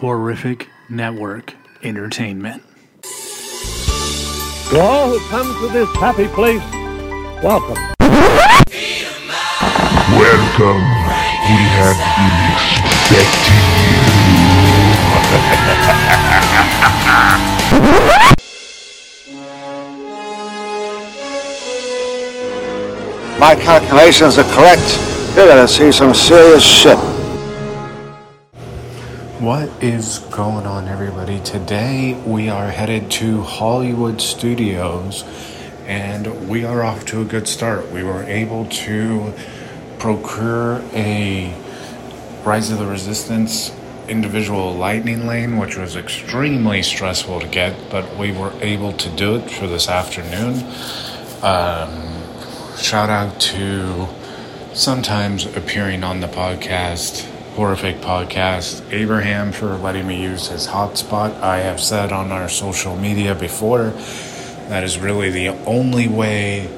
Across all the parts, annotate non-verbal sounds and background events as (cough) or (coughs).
Horrific Network Entertainment. To all who come to this happy place, welcome. Welcome. We have been expecting you. My calculations are correct. You're gonna see some serious shit. What is going on, everybody? Today we are headed to Hollywood Studios and we are off to a good start. We were able to procure a Rise of the Resistance individual lightning lane, which was extremely stressful to get, but we were able to do it for this afternoon. Um, shout out to sometimes appearing on the podcast, Horrific Podcast, Abraham for letting me use his hotspot. I have said on our social media before that is really the only way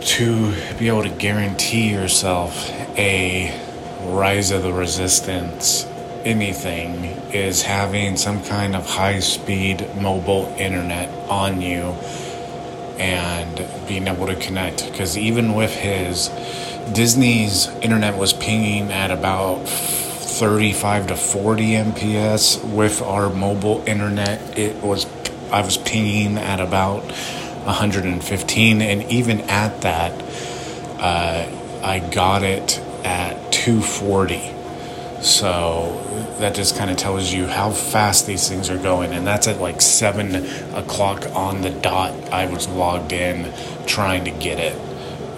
to be able to guarantee yourself a rise of the resistance. Anything is having some kind of high speed mobile internet on you and being able to connect. Because even with his, Disney's internet was pinging at about 35 to 40 MPS. With our mobile internet, it was I was pinging at about 115, and even at that, uh, I got it at 240. So that just kind of tells you how fast these things are going. And that's at like 7 o'clock on the dot. I was logged in trying to get it,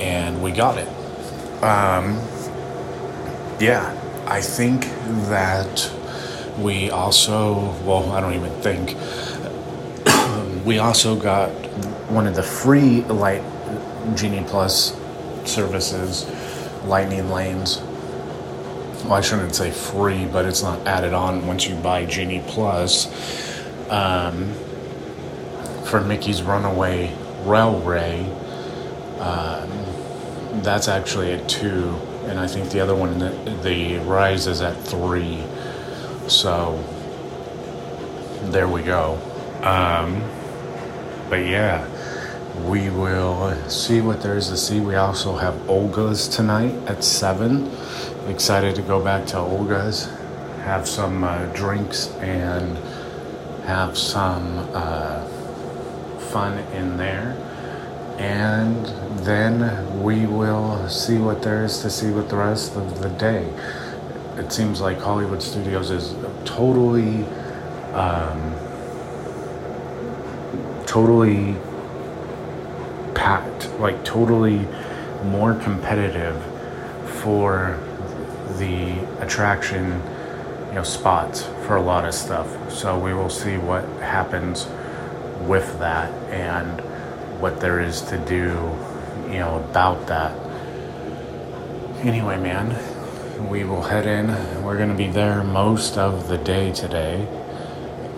and we got it. Um, yeah, I think that we also, well, I don't even think, (coughs) we also got one of the free Light Genie Plus services, Lightning Lanes well, I shouldn't say free, but it's not added on once you buy Genie Plus. Um, for Mickey's Runaway Railway, um, that's actually at two, and I think the other one, the, the Rise, is at three. So there we go. Um, but yeah, we will see what there is to see. We also have Oga's tonight at seven excited to go back to Oga's, have some uh, drinks, and have some uh, fun in there. And then we will see what there is to see with the rest of the day. It seems like Hollywood Studios is totally, um, totally packed, like totally more competitive for the attraction you know spots for a lot of stuff. So we will see what happens with that and what there is to do you know about that. Anyway man we will head in. We're going to be there most of the day today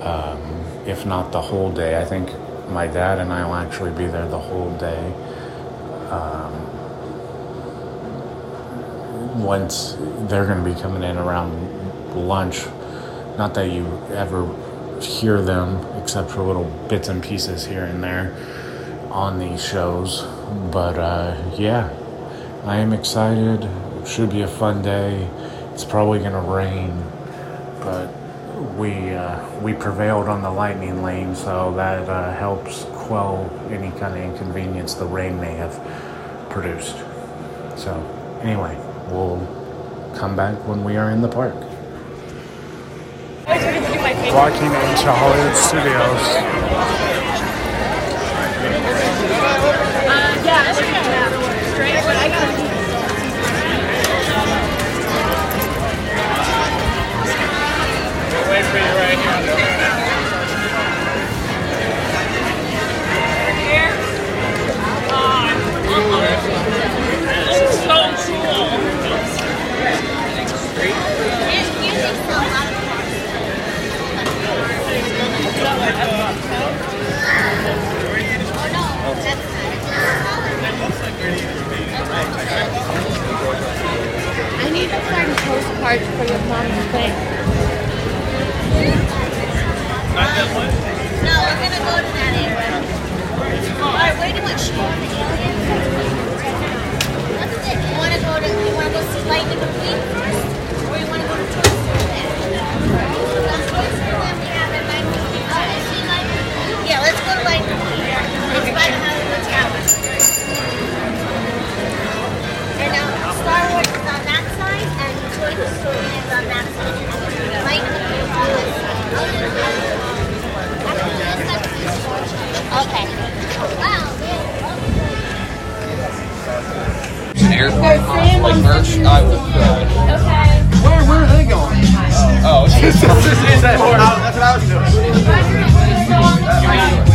um, if not the whole day. I think my dad and i will actually be there the whole day. Um, once they're going to be coming in around lunch. Not that you ever hear them except for little bits and pieces here and there on these shows. But uh, yeah, I am excited. It should be a fun day. It's probably going to rain, but we uh, we prevailed on the lightning lane, so that uh, helps quell any kind of inconvenience the rain may have produced. So anyway we'll come back when we are in the park. Walking into Hollywood Studios. Wait for you right I need to find postcards for your mom's thing. No, we're gonna go to that area. Alright, you want to That's it. You wanna go to you wanna go see Lightning McQueen first? Or you wanna go to Toy Story McQueen? Oh, yeah, let's go to Lightning McQueen. Like merch, I would cry. Okay. Where, where are they going? Oh, it's (laughs) oh, (laughs) that's what I was doing. (laughs)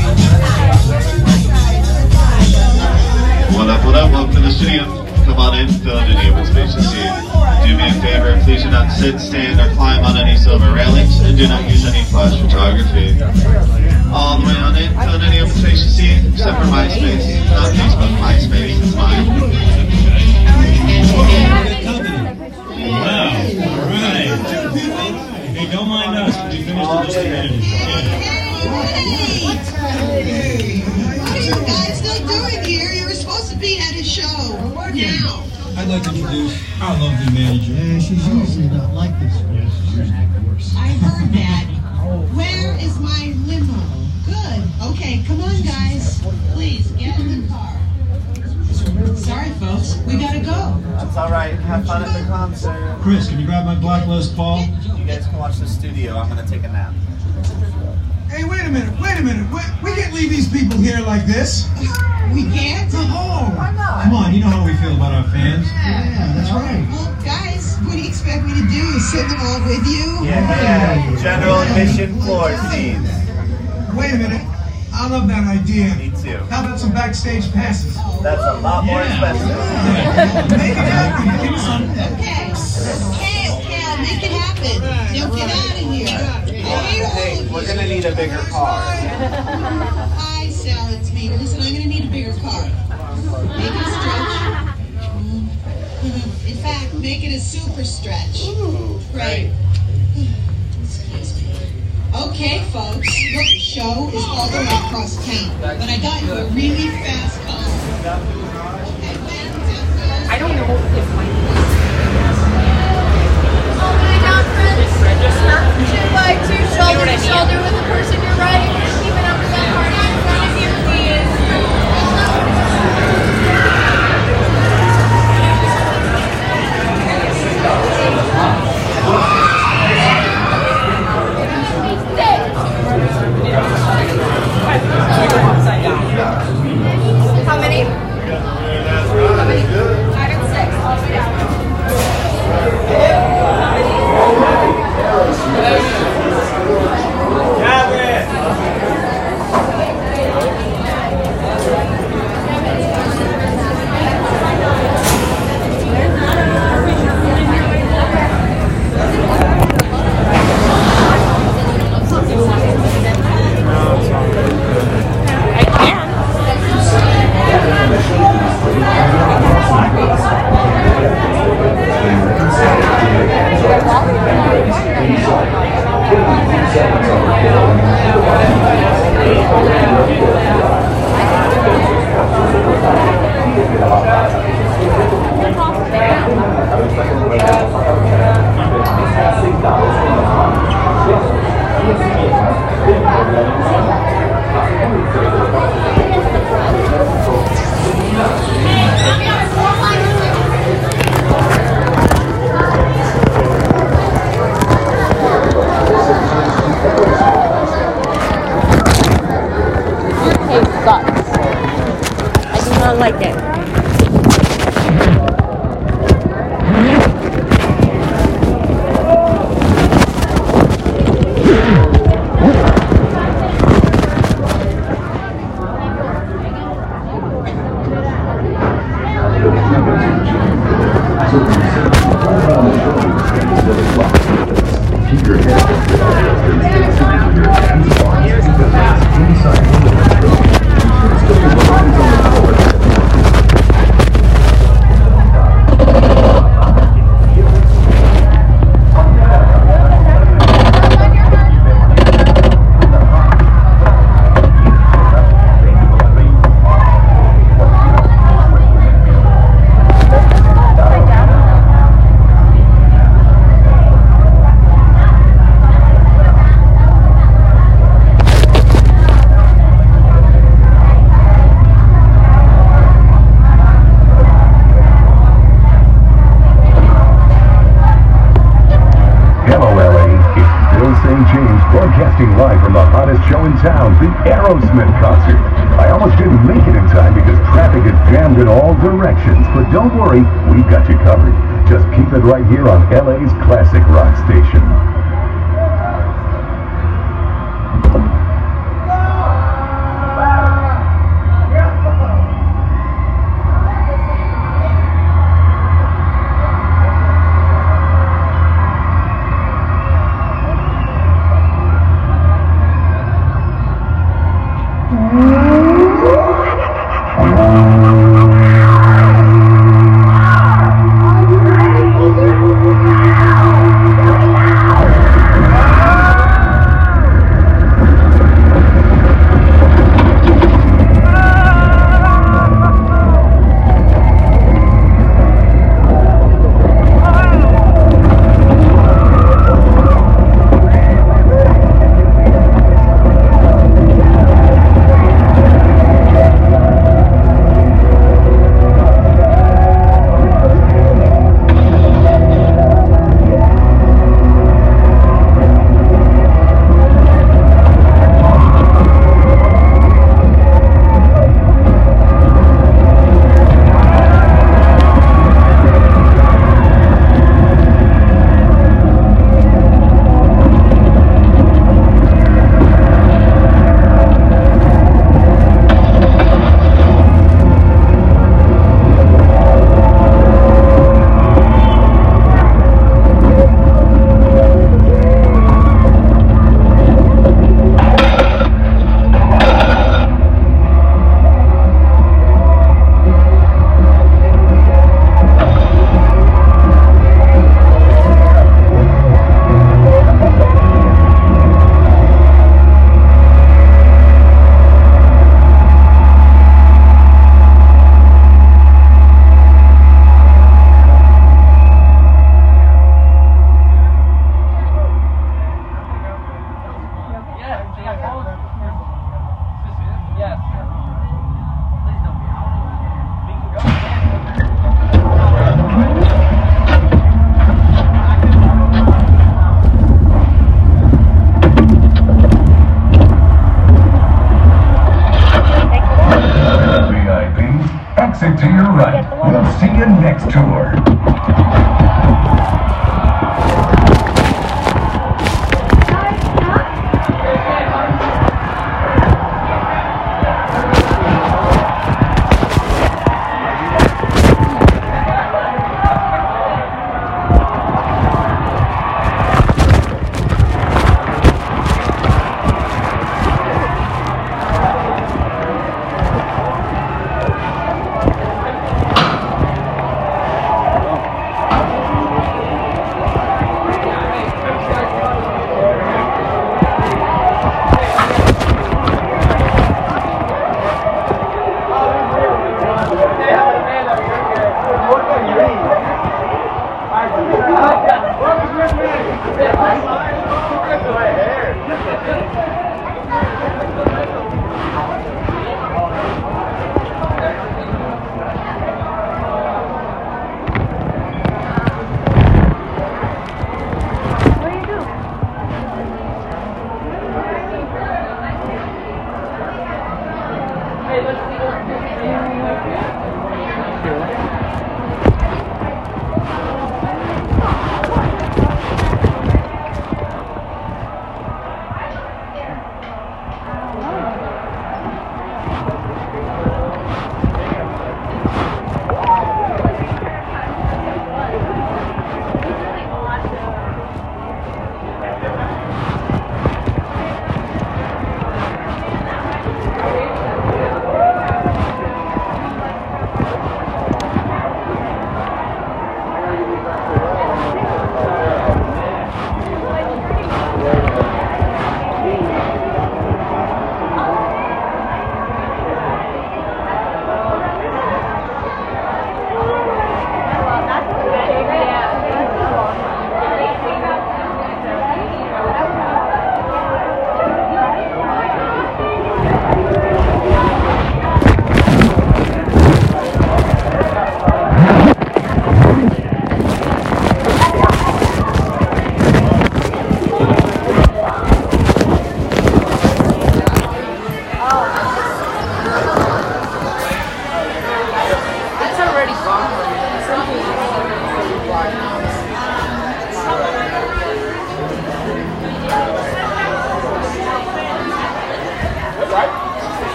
What up, what up? Welcome to the studio. Come on in, fill in any open spaces here. Do me a favor, please do not sit, stand, or climb on any silver railings, and do not use any flash photography. All the way on in, fill in any open spaces here, except for MySpace. Not Facebook, MySpace is mine. Wow. All right. Hey, don't mind us. We finished in just a minute. What are you guys still doing here? You were supposed to be at a show. Now. I'd like to introduce our lovely manager. Yeah, she's usually not like this. Yes, she's usually worse. I heard that. Where is my limo? Good. Okay, come on, guys. Please get in the car. Sorry, folks. We gotta go. That's all right. Have fun at the concert. Chris, can you grab my black blacklist Paul? You guys can watch the studio. I'm gonna take a nap. Hey, wait a minute, wait a minute. We, we can't leave these people here like this. We can't? Know how we feel about our fans. Yeah, that's right. Well, guys, what do you expect me to do? Send them all with you? Yeah, yeah. general admission floor seats. Wait a minute. I love that idea. Me too. How about some backstage passes? That's a lot more expensive. (laughs) Make it happen. Give me some. Okay. Kale, Kale, make it happen. Now get out of here. Hey, we're gonna need a bigger car. Hi, Sal, it's me. Listen, I'm gonna need a bigger car. Make it a stretch. In fact, make it a super stretch. Right. Excuse me. Okay, folks. Look, the show is all the way across town. But I got you a really fast car. I don't know if my oh Two by two, shoulder to shoulder with the person you're riding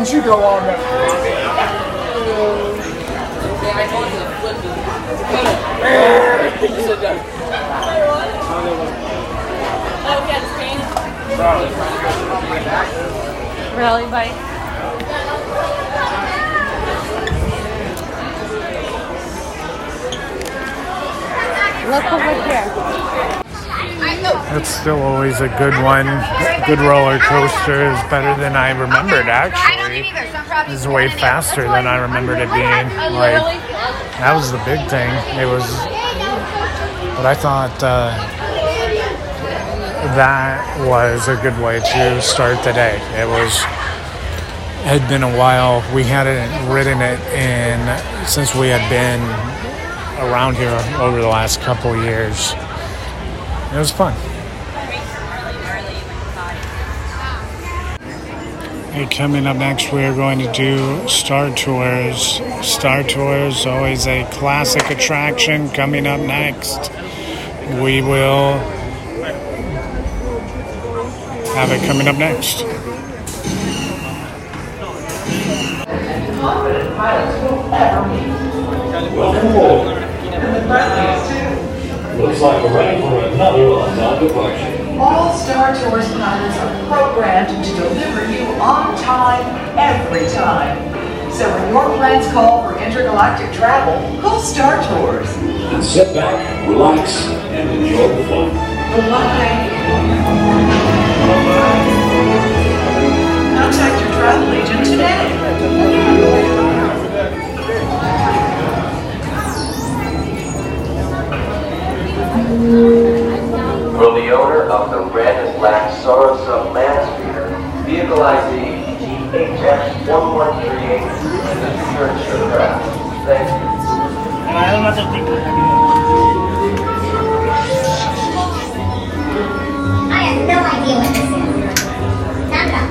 Once you go on that. Really, buddy? Look over here. That's still always a good one. Good roller coaster is better than I remembered, actually. It's way faster than I remembered it being. Like, that was the big thing. It was, but I thought uh, that was a good way to start the day. It was, had been a while. We hadn't ridden it in, since we had been around here over the last couple years. It was fun. Coming up next, we are going to do Star Tours. Star Tours, always a classic attraction. Coming up next, we will have it coming up next. Looks like we're ready for another on departure. All Star Tours pilots are programmed to deliver you on time, every time. So when your plans call for intergalactic travel, call Star Tours. And sit back, relax, and enjoy the fun. Bye-bye. Contact your travel agent today. Will the owner of the red and black Soros land speeder, vehicle ID THX1138, return to your craft? Thank you. I have no idea what this is. Nada.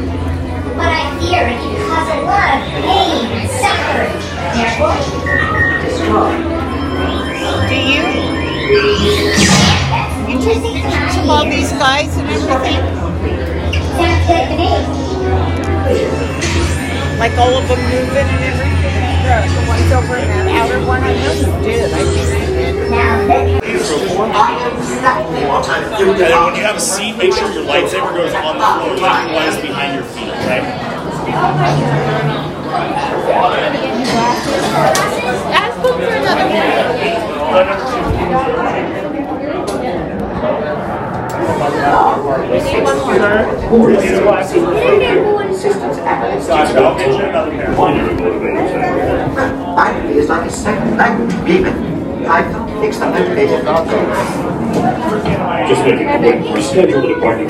But I fear it can cause a lot of pain and suffering. Therefore, destroy. Do you? Interesting to know. Love these guys and everything. Sounds good to me. Like all of them moving and everything. The, the ones over in that outer one, I know you did. I think you did. Now, this And then when you have a seat, make sure your lightsaber goes on the floor, likewise behind your feet, right? Ask them for another one. Finally, it's like a second language, even. Can't fix the motivated Just making a quick reschedule the.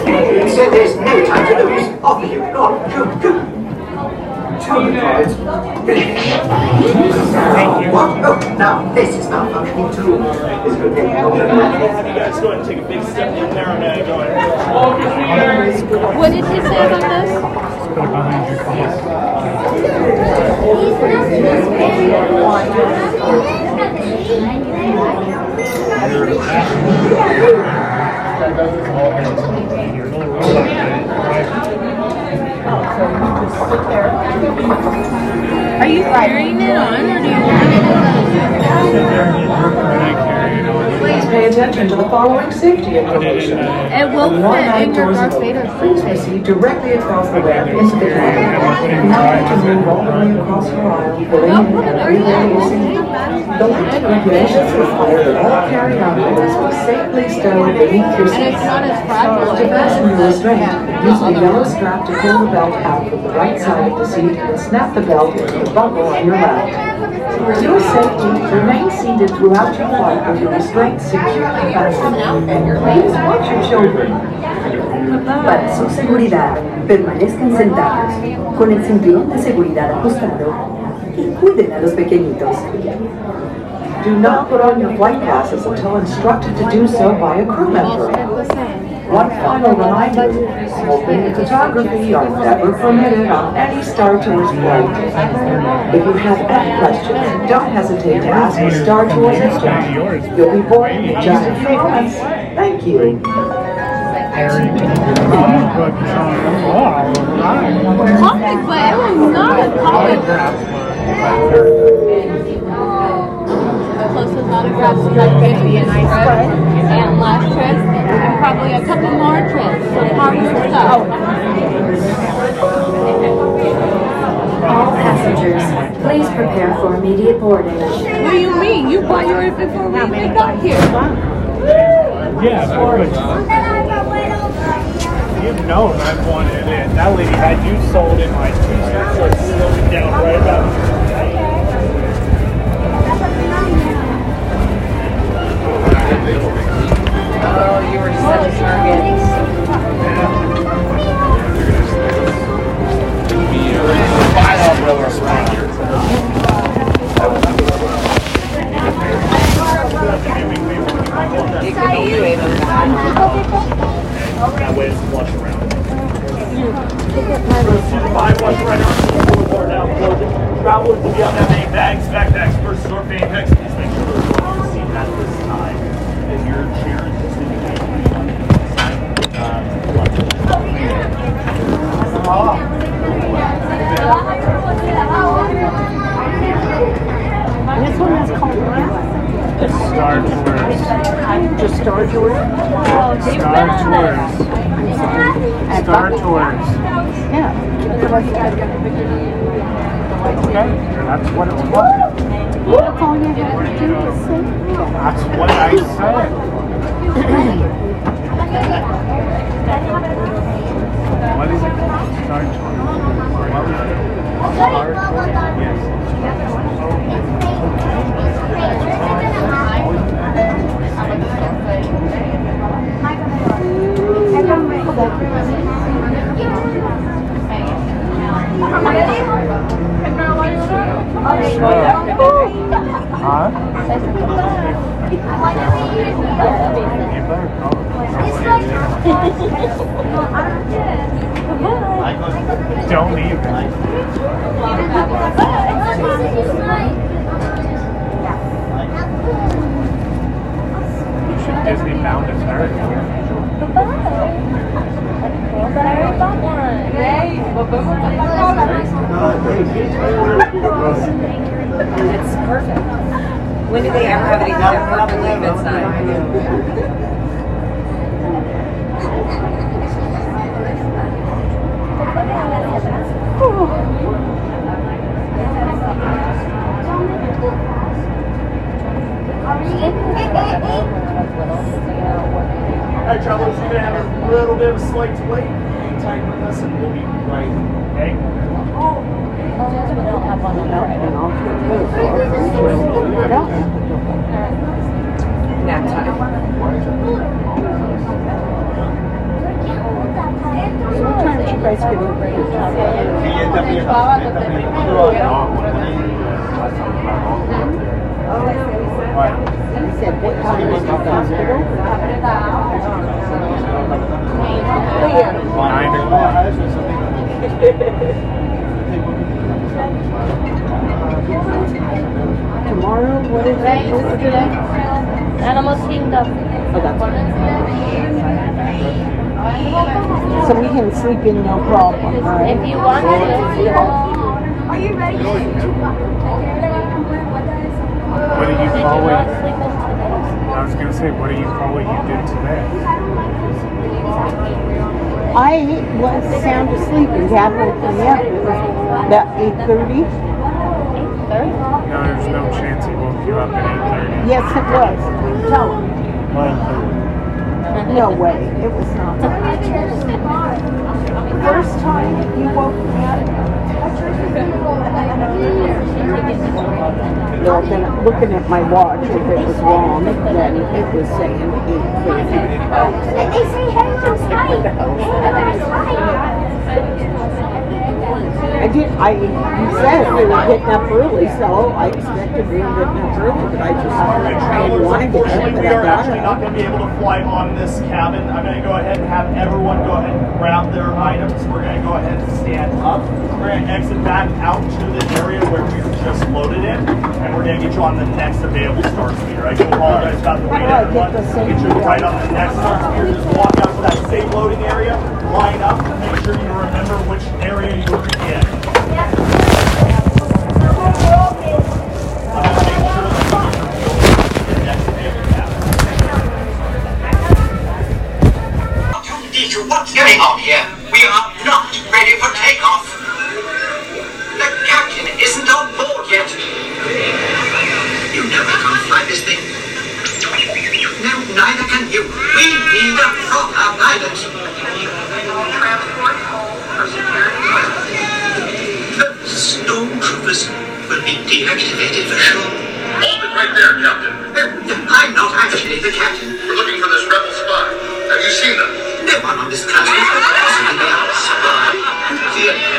So there's no time to lose. Off you go, go, go. Me, guys. What? Oh, now, this is not functioning too. This could be You guys go ahead and take a big step in there and go ahead. What did he say about this? Oh, Are you carrying it on or do you want Please pay attention to the following safety information. it? It will fit in your Darth Vader. Please proceed directly across the ramp into the cabin. Remember to move all the way across your aisle, oh, filling in every area you see. The light regulations require that all carry-on items be safely stowed beneath your And it's seats. not as fragile To as fasten your restraint, use the yellow strap to pull the belt out from the right side of the seat and snap the belt into the buckle on your left. For your safety, remain seated throughout your flight with your restraints securely fastened. And Please watch your children. Para su seguridad, permanezcan sentados, con el cinturón de seguridad ajustado cuiden a los pequeñitos. Do not put on your flight passes until instructed to do so by a crew member. One final reminder, smoking and photography are never permitted on any Star Tours flight. If you have any questions, don't hesitate to ask a Star Tours agent. You'll be boarding in just a few moments. Thank you. Harry. Good chunk. All right. Comic, but it was not a comic. The closest autographs was like maybe a nice trip and last trip and probably a couple more trips. So probably stuff. All passengers, please prepare for immediate boarding. What do you mean? You bought yours before we even got here. Yeah, but you've known I've wanted it. That lady had you sold in like two cents, slowing down right about. Oh, you were a target. It could be you, Ava. That way flush around. Right down, closing. Travelers on that bags, backpacks, purses, or fan packs. Please make sure those are received at this time. And your chair is This one is called what? Star Tours. Just Star Tours? Oh, Star Tours. Star Tours. Yeah. Okay, that's what it's called. That's all you have to do is say that. That's what I said. (clears throat) What is it called? Star Tours. What is it? Star Tours? Yes. Huh? Don't even. You should Disney found us her. It's perfect. When did they ever have anything that perfectly fits that? Alright, travelers, we're gonna have a little bit of a slight delay. Hang tight with us and we'll be right back. Nap time. Sometimes you guys get You said what time was the hospital? Tomorrow, what is it? What's today? Animal Kingdom. Oh, that's So we can sleep in no problem, right? If you want to. Are you ready? What do you call it? I was gonna say, what do you call what you did today? I was sound asleep and Dad woke me up. It was about 8.30. No, there's no chance he woke you up at 8.30. Yes, it was. Tell him. 8.30. No way. It was not. (laughs) First time you woke me up. Well, then looking at my watch, if it was wrong, then it was saying 8.30. And they say heaven's right. Heaven's right. I did, I, you said we were getting up early, so I we were getting up but I just to get up, Unfortunately, we are actually not going to be able to fly on this cabin. I'm going to go ahead and have everyone go ahead and grab their items. We're going to go ahead and stand up. We're going to exit back out to the area where we were just loaded in, and we're going to get you on the next available star speeder. I do apologize about the wait, everyone. Get you right on the next star speeder. Just walk out to that safe loading area, line up, make sure you remember which area you were in. What's going on here? We are not ready for takeoff. The captain isn't on board yet. You never can fly this thing. No, neither can you. We need a proper pilot. Transport hold for security The stormtroopers will be deactivated for sure. Hold it right there, Captain. Uh, I'm not actually the captain. We're looking for this rebel spy. Have you seen them? No one on this planet could possibly be our spy.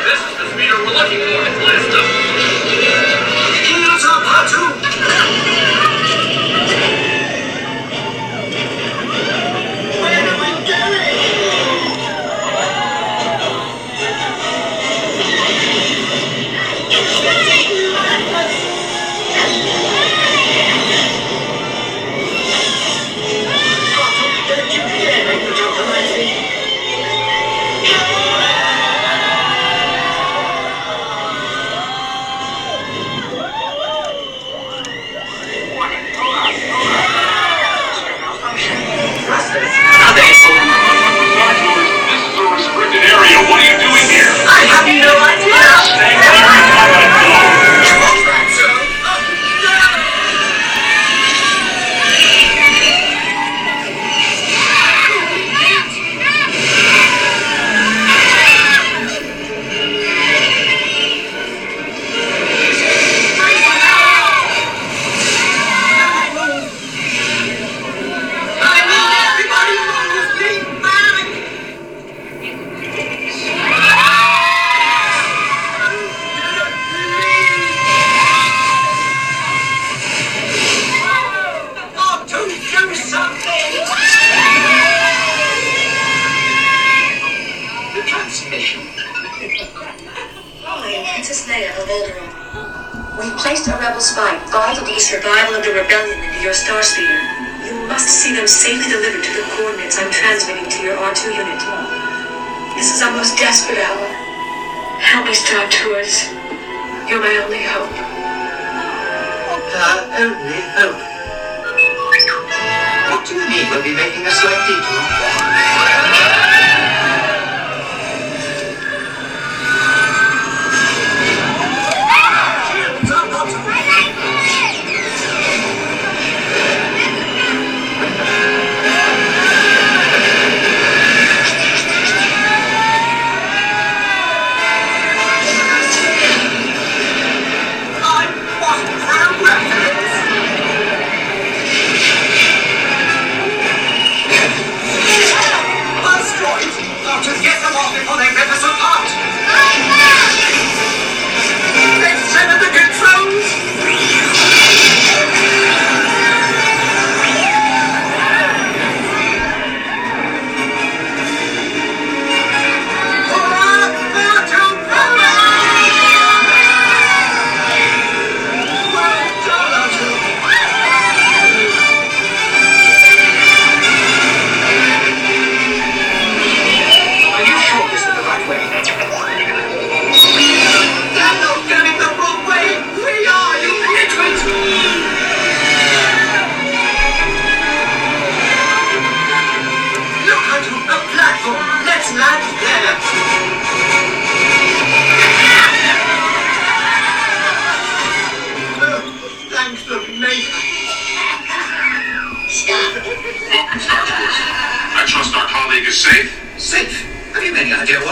This is the speeder we're looking for. Blast him. Safely delivered to the coordinates I'm transmitting to your R2 unit. This is our most desperate hour. Help me, Star Tours. You're my only hope. Her only hope. What do you mean we'll be making a slight detour?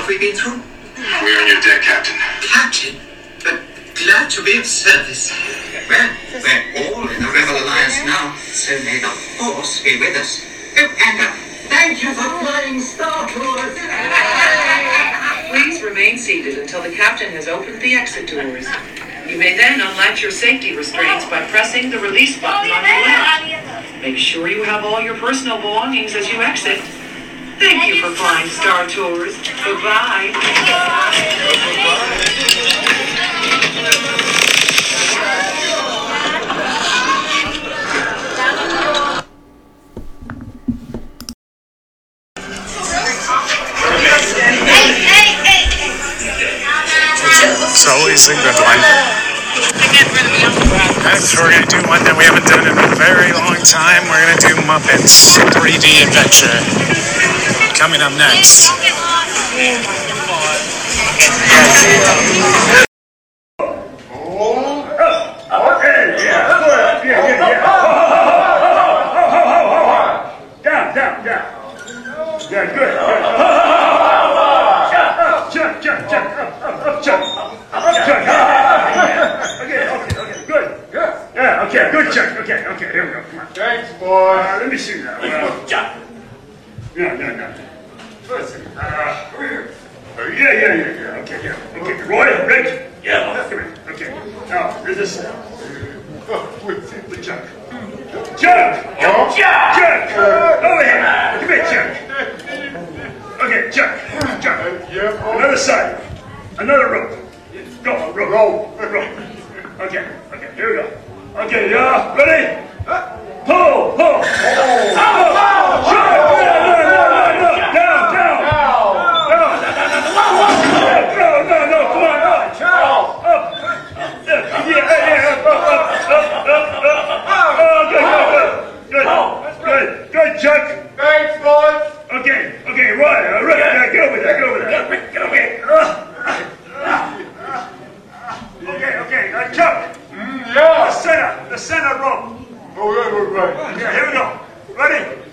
We've been through? We're on your deck, Captain. Captain, but glad to be of service. Well, we're all in the Rebel Alliance now, so may the Force be with us. Oh, and uh, thank you for flying Star Tours. (laughs) Please remain seated until the captain has opened the exit doors. You may then unlatch your safety restraints by pressing the release button on your left. Make sure you have all your personal belongings as you exit. Thank you for flying Star Tours. Goodbye. So always a good one. Next, we're going to do one that we haven't done in a very long time. We're going to do Muppets 3D Adventure. Coming up next. Okay, good, jump. Okay, okay, okay, good. Yeah, okay, good jump. Okay, okay, here we go. Come on. Thanks, boy. Uh, let me see. Uh, jump. No, no, no. Listen, uh, uh, yeah, yeah, yeah, yeah. Okay, yeah. Okay, Roy, ready? Yeah. Come here. Okay. Now, here's this. Oh, jump. Jump! Jump! Jump! Over here! Come here, jump! Okay, jump! Jump! Another side. Another rope. Go, rope. Rope. Rope. Okay, okay, here we go. Okay, yeah, ready? Pull, pull! Oh! Jump! No, no, no, no, no! Down, down! Down! No, no, no, come on, up! Up! Yeah, yeah, up, up, up, up, up, up! Oh, good, good, good! Good, good, Chuck! Thanks, boys! Okay, okay, right, all right, yeah, get over there, get over there. Get over here. Uh, uh, okay, okay, uh, Chuck! Mm, yeah! The center, the center rope. Oh, yeah, right, right. Yeah, here we go. Ready?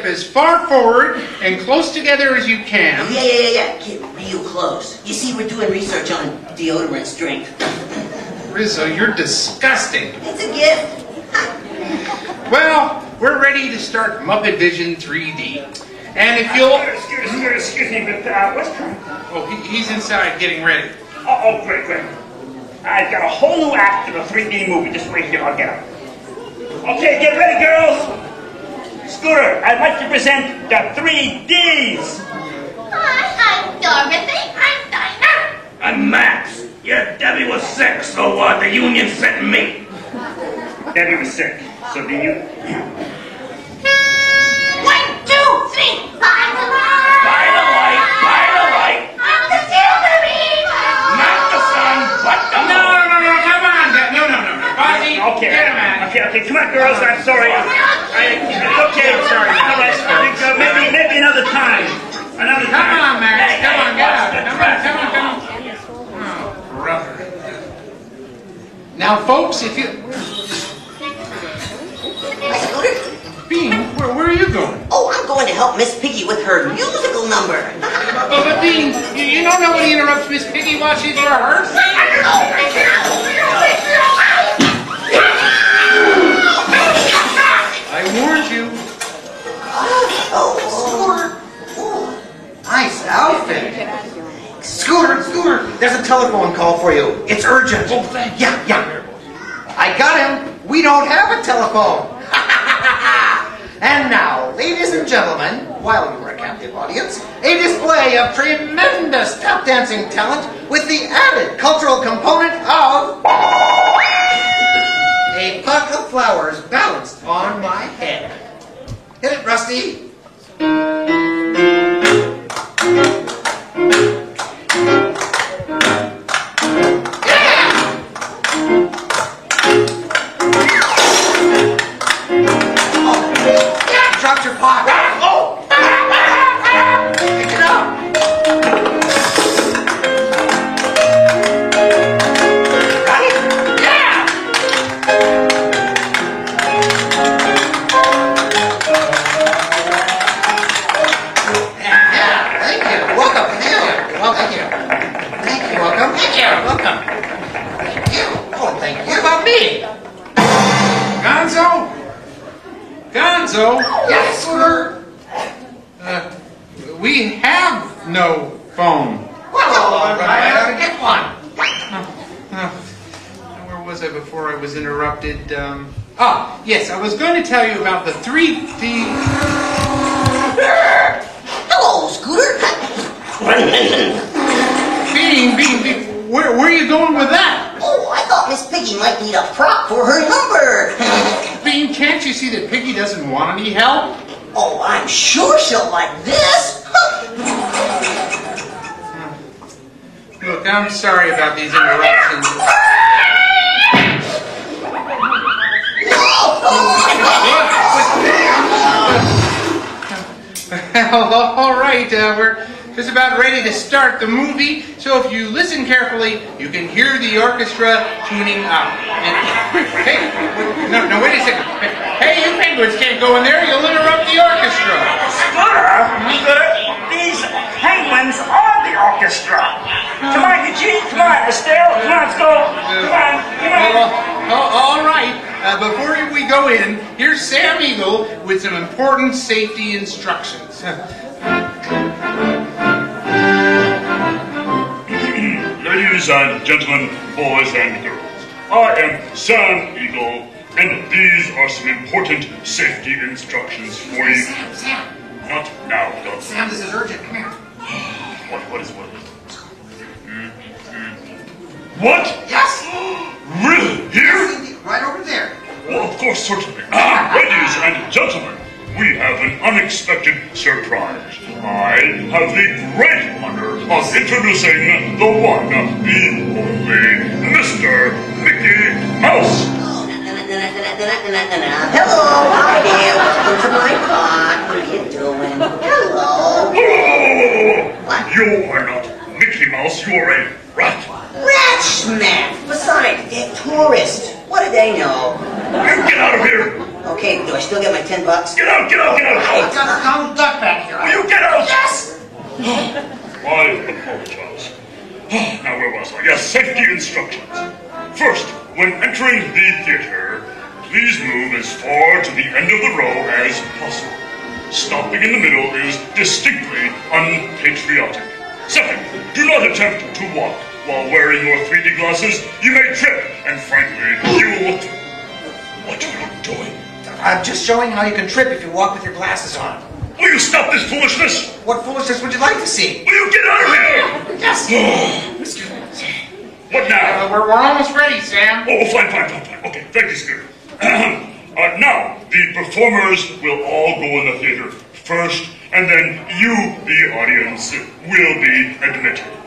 Step as far forward and close together as you can. Yeah, yeah, yeah, yeah. Get real close. You see, we're doing research on deodorant strength. Rizzo, you're disgusting. It's a gift. Well, we're ready to start Muppet Vision 3D. And if you'll... Excuse, excuse, excuse me, but uh, what's coming? Oh, he, he's inside getting ready. Oh, oh, great, great. I've got a whole new act of a 3D movie. Just wait here, I'll get it. Okay, get ready, girls. Scooter, I'd like to present the 3Ds. Hi, I'm Dorothy. I'm Dinah. I'm Max. Yeah, Debbie was sick, so uh, the union sent me. Debbie was sick, so the union. One, two, three. By the light. By the light, by the light. I'm the silver Okay. get him out. Okay, okay, come on, girls. I'm sorry. I, it's okay. I'm sorry. All right. I uh, maybe, maybe another time. Another time. Come on, Max. Hey, Come hey, on, get out. Come on, come on, come on. Oh, brother. Now, folks, if you... Bean, where, where are you going? Oh, I'm going to help Miss Piggy with her musical number. Oh, but Bean, you, you know when he interrupts Miss Piggy while she's rehearsing. I warned you. Oh, Scooter. Nice outfit. Scooter, Scooter, there's a telephone call for you. It's urgent. Oh, thank you. Yeah, yeah. I got him. We don't have a telephone. (laughs) and now, ladies and gentlemen, while you are a captive audience, a display of tremendous tap dancing talent with the added cultural component of a puck of flowers balanced on my head. Hit it, Rusty. Yeah, oh, dropped your pot. Gonzo? Yes, sir. Uh, we have no phone. Well, all right. I ought to get one. Uh, where was I before I was interrupted? Um, ah, yes, I was going to tell you about the 3D. Hello, Scooter. Bean, Bean, Bean, where, where are you going with that? Oh, I thought Miss Piggy might need a prop for her number. (laughs) Bean, can't you see that Piggy doesn't want any help? Oh, I'm sure she'll like this. (laughs) Look, I'm sorry about these interruptions. (laughs) Well, all right, uh, we're just about ready to start the movie. So if you listen carefully, you can hear the orchestra tuning up. And, (laughs) hey, no, no, wait a second. Hey, you penguins can't go in there. You'll interrupt the orchestra. Scooter, these penguins are the orchestra. Come on, Eugene. Come on, Estelle. Come on, let's go. Come on. Come on. Oh, all right. Uh, before we go in, here's Sam Eagle with some important safety instructions. (laughs) Ladies and gentlemen, boys and girls, I am Sam Eagle, and these are some important safety instructions for you. Sam, Sam. Not now, don't. Sam, this is urgent. Come here. What? What is what? Hmm, hmm. What? Yes. Really? Here? Right over there. Well, of course, certainly. Ah, ladies and gentlemen, we have an unexpected surprise. I have the great honor of introducing the one, the only, Mr. Mickey Mouse. Hello, hi there. Welcome to my park. What are you doing? Hello. You are not Mickey Mouse, you are a rat. Rat smack. Besides, they're tourists. What do they know? You get out of here. Okay, do I still get my ten bucks? Get out, get out, get out. Hey, don't, don't duck back here. Will you get out? Yes. I apologize. Now, where was I? Yes, safety instructions. First, when entering the theater, please move as far to the end of the row as possible. Stopping in the middle is distinctly unpatriotic. Second, do not attempt to walk while wearing your 3D glasses. You may trip, and frankly, you will look. What are you doing? I'm just showing how you can trip if you walk with your glasses on. Will you stop this foolishness? What foolishness would you like to see? Will you get out of here? Yes. What now? Uh, we're, we're almost ready, Sam. Oh, fine, fine, fine, fine. Okay, thank you, Scooter. (clears throat) uh, now, the performers will all go in the theater first, and then you, the audience, will be admitted.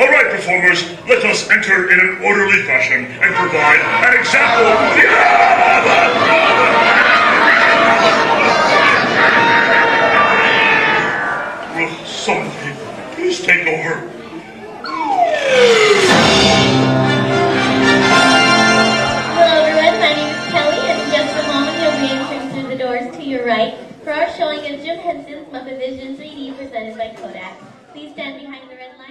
All right, performers, let us enter in an orderly fashion and provide an example. (laughs) Will somebody please take over? Showing of Jim Henson's Muppet Vision 3D presented by Kodak. Please stand behind the red line,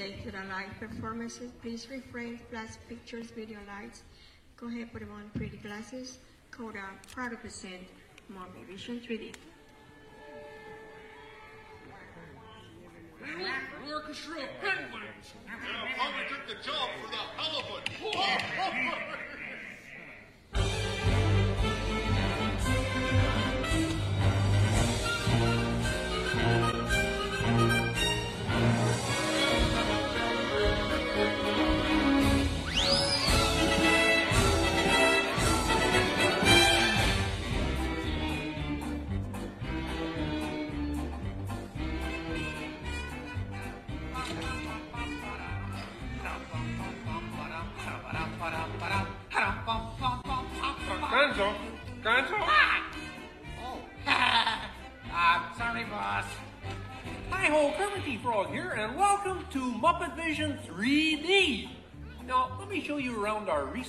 sake to the live performances, please refrain flash pictures, video lights. Go ahead, put them on pretty glasses. Kodak, proud to present Muppet Vision 3D. American Orchestra, penguin! Now, Palmer took the job for the hell of it.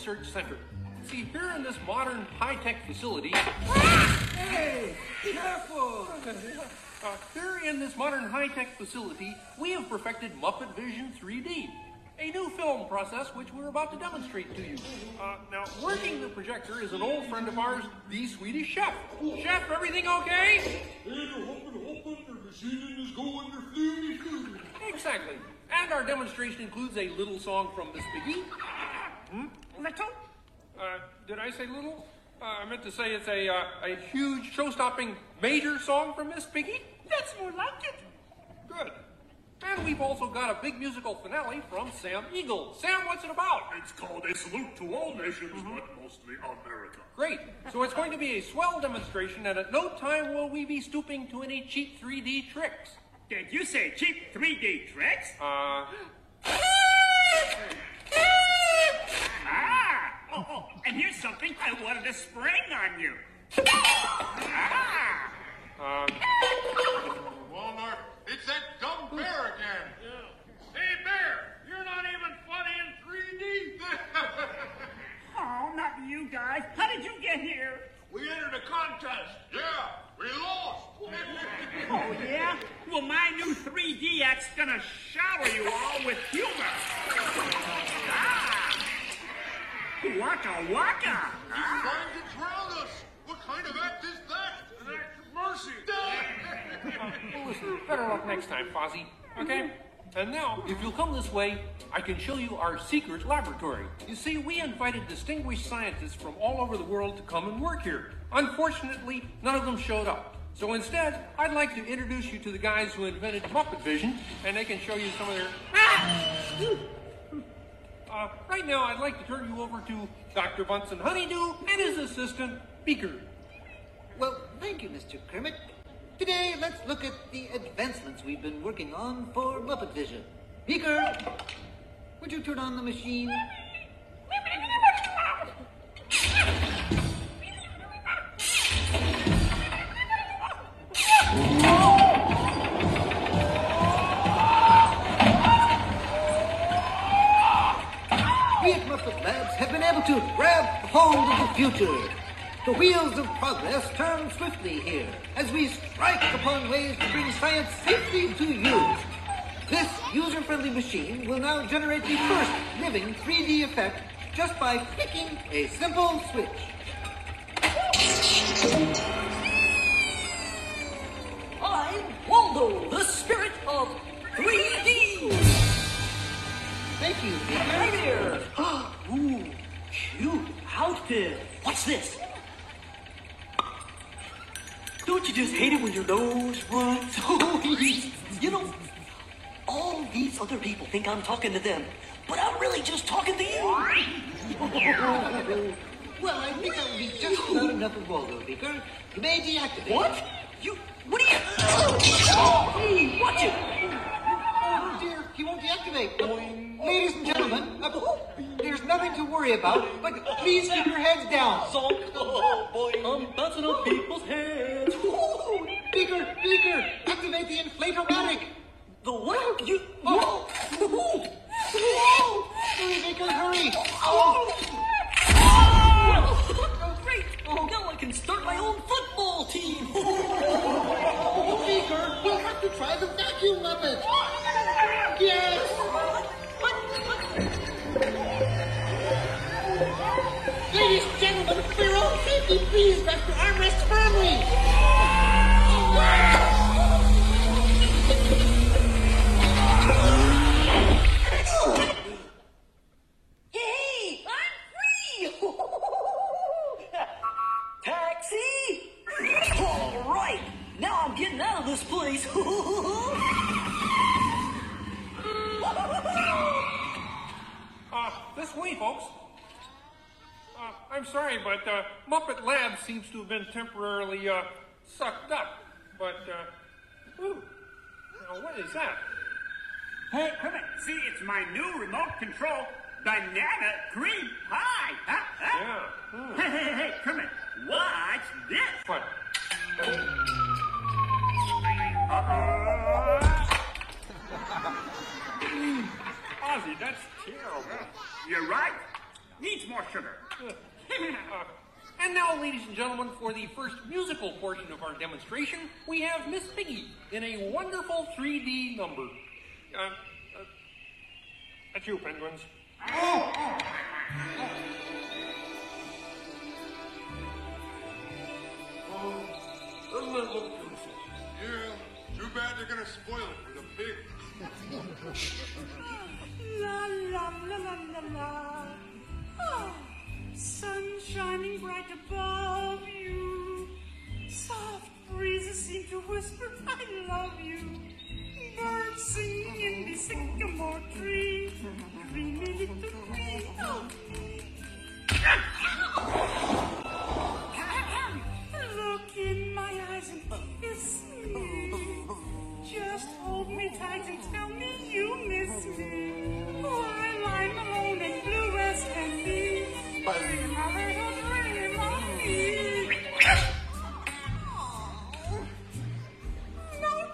Research center. See, here in this modern high-tech facility... Hey, careful! Uh, here in this modern high-tech facility, we have perfected Muppet Vision 3D, a new film process which we're about to demonstrate to you. Uh, now, working the projector is an old friend of ours, the Swedish Chef. Chef, everything okay? Exactly. And our demonstration includes a little song from Miss Piggy. Hmm? Little? Uh, did I say little? Uh, I meant to say it's a, uh, a huge, show-stopping, major song from Miss Piggy. That's more like it. Good. And we've also got a big musical finale from Sam Eagle. Sam, what's it about? It's called A Salute to All Nations, but mostly America. Great. So it's going to be a swell demonstration, and at no time will we be stooping to any cheap 3D tricks. Did you say cheap 3D tricks? Uh, (gasps) Ah! Oh, oh, and here's something I wanted to spring on you. Ah! um, Waldorf, it's that dumb bear again. Yeah. Hey, bear, you're not even funny in 3D. (laughs) Oh, not you guys. How did you get here? we entered a contest. Yeah, we lost. (laughs) Oh, yeah? Well, my new 3DX gonna shower you all with humor. Ah! Waka waka! He's trying to drown us. What kind of act is that? An act of mercy. well, listen, better luck next time, Fozzie. Okay? And now, if you'll come this way, I can show you our secret laboratory. You see, we invited distinguished scientists from all over the world to come and work here. Unfortunately, none of them showed up. So instead, I'd like to introduce you to the guys who invented Muppet Vision, and they can show you some of their. Ah! Uh, right now, I'd like to turn you over to Dr. Bunsen Honeydew and his assistant, Beaker. Well, thank you, Mr. Kermit. Today, let's look at the advancements we've been working on for Muppet Vision. Beaker, would you turn on the machine? Able to grab hold of the future. The wheels of progress turn swiftly here as we strike upon ways to bring science safely to you. This user-friendly machine will now generate the first living 3D effect just by flicking a simple switch. I'm Waldo, the spirit of 3D. Thank you, Beaker. Hi there. Ooh, What's this? Don't you just hate it when your nose runs? (laughs) Oh, you know, all these other people think I'm talking to them, but I'm really just talking to you. (laughs) Well, I think that would be just about enough of Waldo, Beaker. You may deactivate. What? You? What are you? Oh, hey, watch it. Oh dear, he won't deactivate. Ladies and gentlemen, uh, there's nothing to worry about, but please keep your heads down. Oh boy, I'm bouncing on people's heads. Beaker, Beaker, activate the inflatomatic. The what? You? Oh. Hurry, Beaker, hurry. Oh. Great! Oh, now I can start my own football team. Oh, Beaker, we'll have to try the vacuum muppet. Yes. for own safety, please rest your armrest firmly. Hey, I'm free! (laughs) Taxi! All right, now I'm getting out of this place. (laughs) uh, this way, folks. Uh, I'm sorry, but uh, Muppet Lab seems to have been temporarily uh, sucked up. But, uh, ooh, now what is that? Hey, come on. See, it's my new remote control banana cream pie. Huh? Huh? Yeah. Hey, hey, hey, come on. Watch this. What? (laughs) Fozzie, that's terrible. You're right. Needs more sugar. (laughs) And now, ladies and gentlemen, for the first musical portion of our demonstration, we have Miss Piggy in a wonderful 3D number. Uh, uh, that's you, penguins. Oh. Yeah, too bad they're gonna spoil it for the pig. (laughs) La la la la la la. Oh, sun shining bright above you. Soft breezes seem to whisper, I love you. Birds singing in the sycamore tree. Dreamy little bee of. Look in my eyes and kiss me. Just hold me tight and tell me you miss me. Oh, While I'm alone and blue as can be. No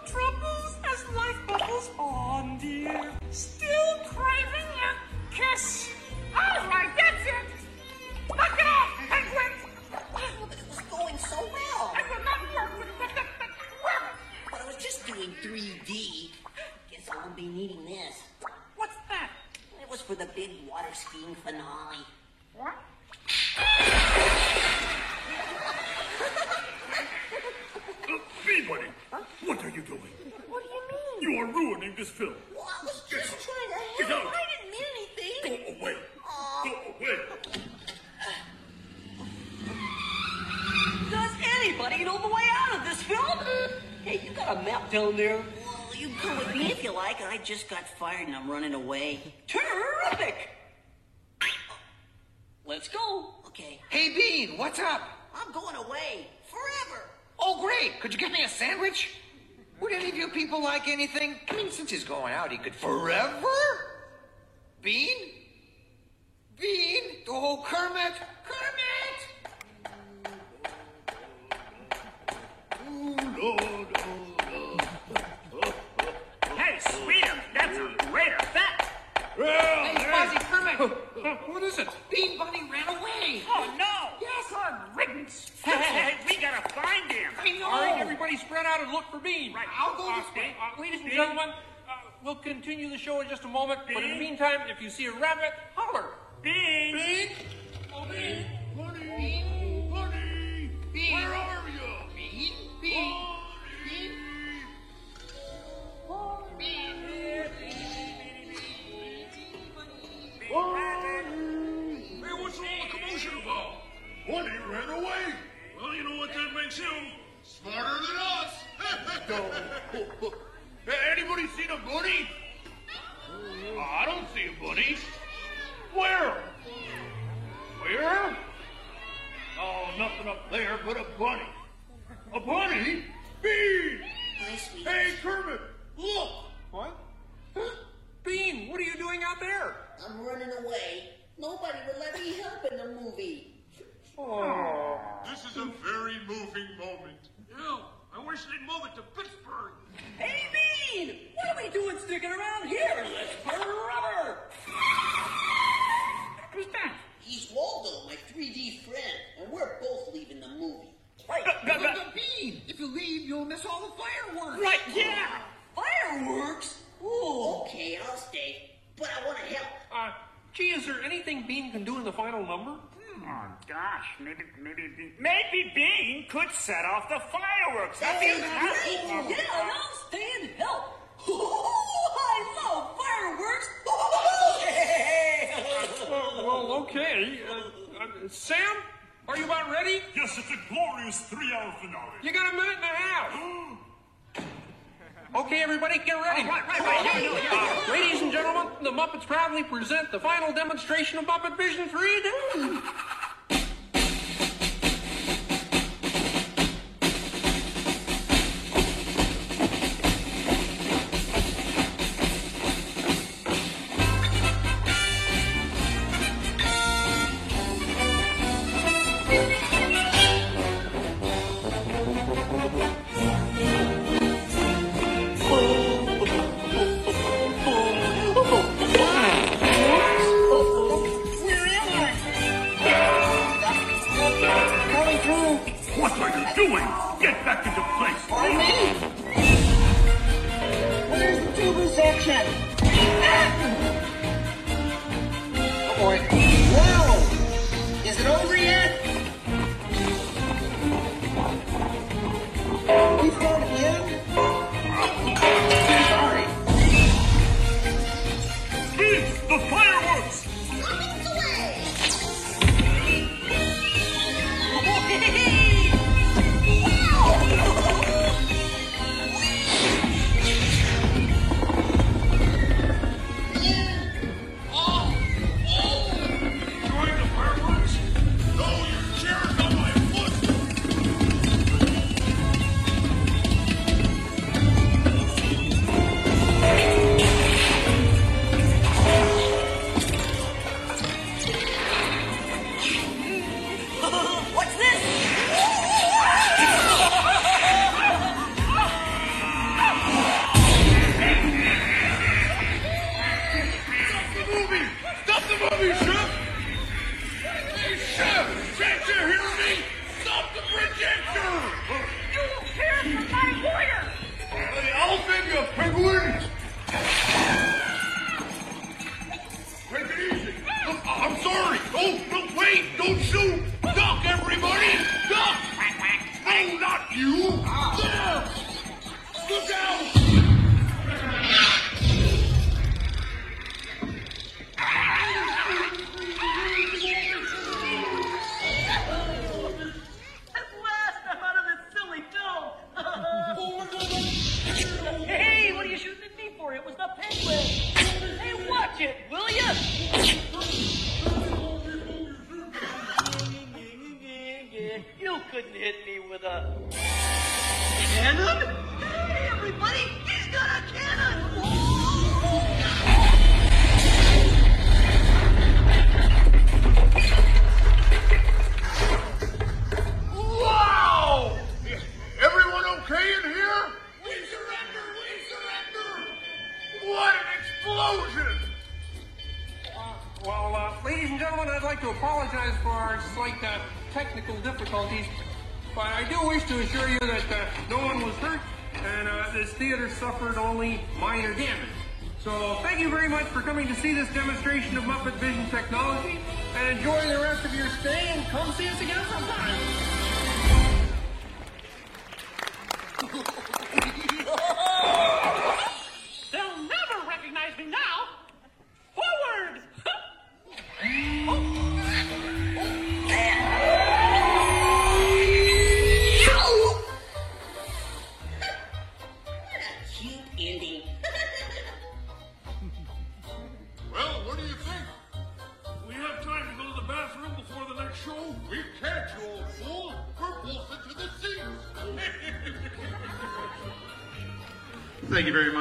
troubles as life bubbles on, dear. Still craving a kiss. All right, that's it. It penguin. It was going so well. But I was just doing 3D. Guess I won't be needing this. What's that? It was for the big water skiing finale. What? Uh, Peabody, what are you doing? What do you mean? You are ruining this film. Well, I was just trying to help. I didn't mean anything. Go away. Go away. Does anybody know the way out of this film? Hey, you got a map down there? Well, you come with me if you like. I just got fired and I'm running away. Terrific! Let's go. Okay. Hey, Bean, what's up? I'm going away. Forever. Oh, great. Could you get me a sandwich? Would any of you people like anything? I mean, since he's going out, he could forever? Bean? Bean? Oh, Kermit! Kermit! Hey, Hey, Fuzzy Kermit! what is it? Bean Bunny ran away! Oh, no. Yes. Good riddance. Hey, we gotta find him. I know! All right, everybody spread out and look for Bean. Right. I'll go Uh, this way. uh, ladies and gentlemen, uh, we'll continue the show in just a moment. But in the meantime, if you see a rabbit, holler. Bean. Bean? Oh, Bean. Bunny, bunny, Bean. where are you? Bean? Bean? Bean? Hey, what's all the commotion about? Bunny ran away. Well, you know what that makes him? Smarter than us. Hey, Anybody seen a bunny? I don't see a bunny. Where? Where? Oh, nothing up there but a bunny. A bunny? Bean! Hey, Kermit, look! What? Bean, what are you doing out there? I'm running away. Nobody will let me help in the movie. Oh. This is a very moving moment. Yeah, I wish they'd move it to Pittsburgh. Hey, Bean! What are we doing sticking around here? Let's burn rubber! Who's that? He's Waldo, my 3D friend, and we're both leaving the movie. Right. But, but, Bean, if you leave, you'll miss all the fireworks. Right, yeah! Fireworks? Ooh. Okay, I'll stay, but I want to help. Uh, gee, is there anything Bean can do in the final number? Oh gosh, maybe maybe Bean, maybe Bean could set off the fireworks. That'd be Great! Yeah, and I'll stay and help. (laughs) I love fireworks! (laughs) Uh, well, okay. Uh, uh, Sam, are you about ready? Yes, it's a glorious three-hour finale. You got a minute and a half. (gasps) (gasps) (gasps) Okay, everybody, get ready. Uh, ladies and gentlemen, the Muppets proudly present the final demonstration of Muppet Vision 3D.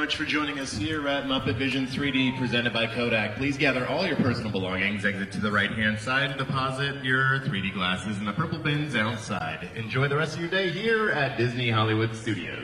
Much for joining us here at Muppet Vision 3D presented by Kodak. Please gather all your personal belongings, exit to the right hand side, and deposit your 3D glasses in the purple bins outside. Enjoy the rest of your day here at Disney Hollywood Studios.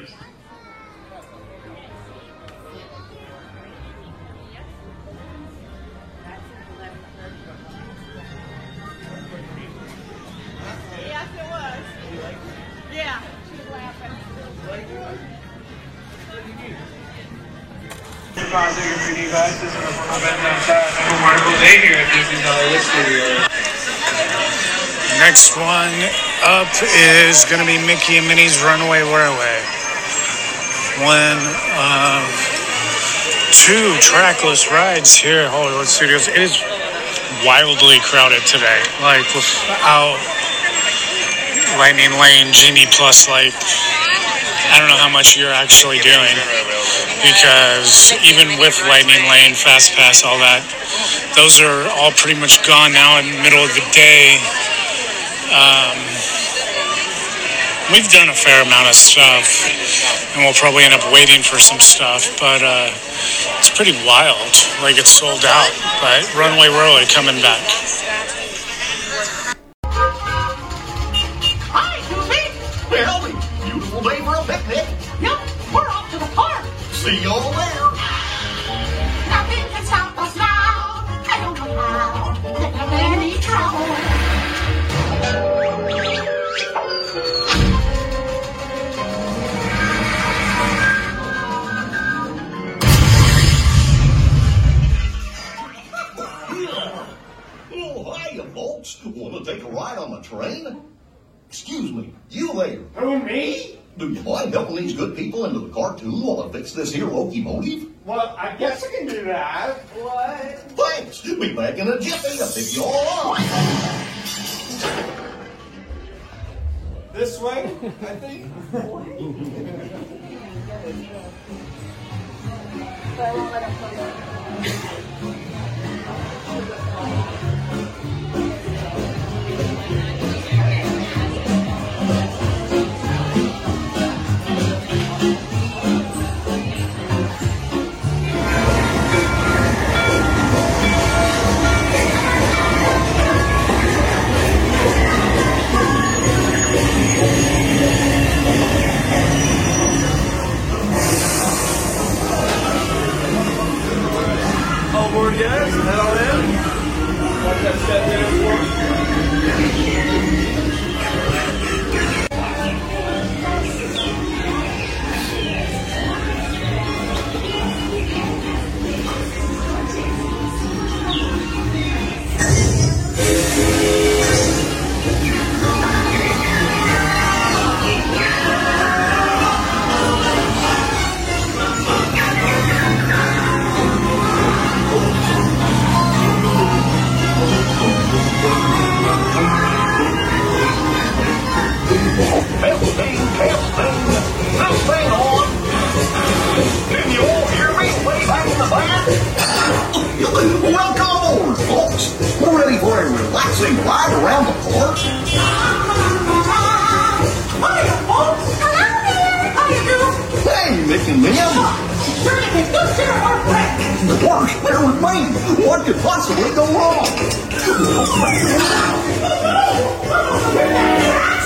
Is going to be Mickey and Minnie's Runaway Railway. One of two trackless rides here at Hollywood Studios. It is wildly crowded today. Like without Lightning Lane, Genie Plus, like I don't know how much you're actually doing because even with Lightning Lane, Fast Pass, all that, those are all pretty much gone now in the middle of the day. Um, we've done a fair amount of stuff, and we'll probably end up waiting for some stuff, but uh, it's pretty wild. Like it's sold out, but Runway Roller coming back. Hi, Susie. Well, beautiful day for a picnic. Yep, we're off to the park. See you all there. Cartoon while I fix this here locomotive? Well, I guess I can do that. What? Thanks. Be back in a jiffy to pick you all up. This way, I think. All (laughs) Welcome aboard, folks. We're ready for a relaxing ride around the park. Hiya, folks. Hello there. How you doing? Hey, Mick and Mim. You can go sit our friend. The park's there with me. What could possibly go wrong?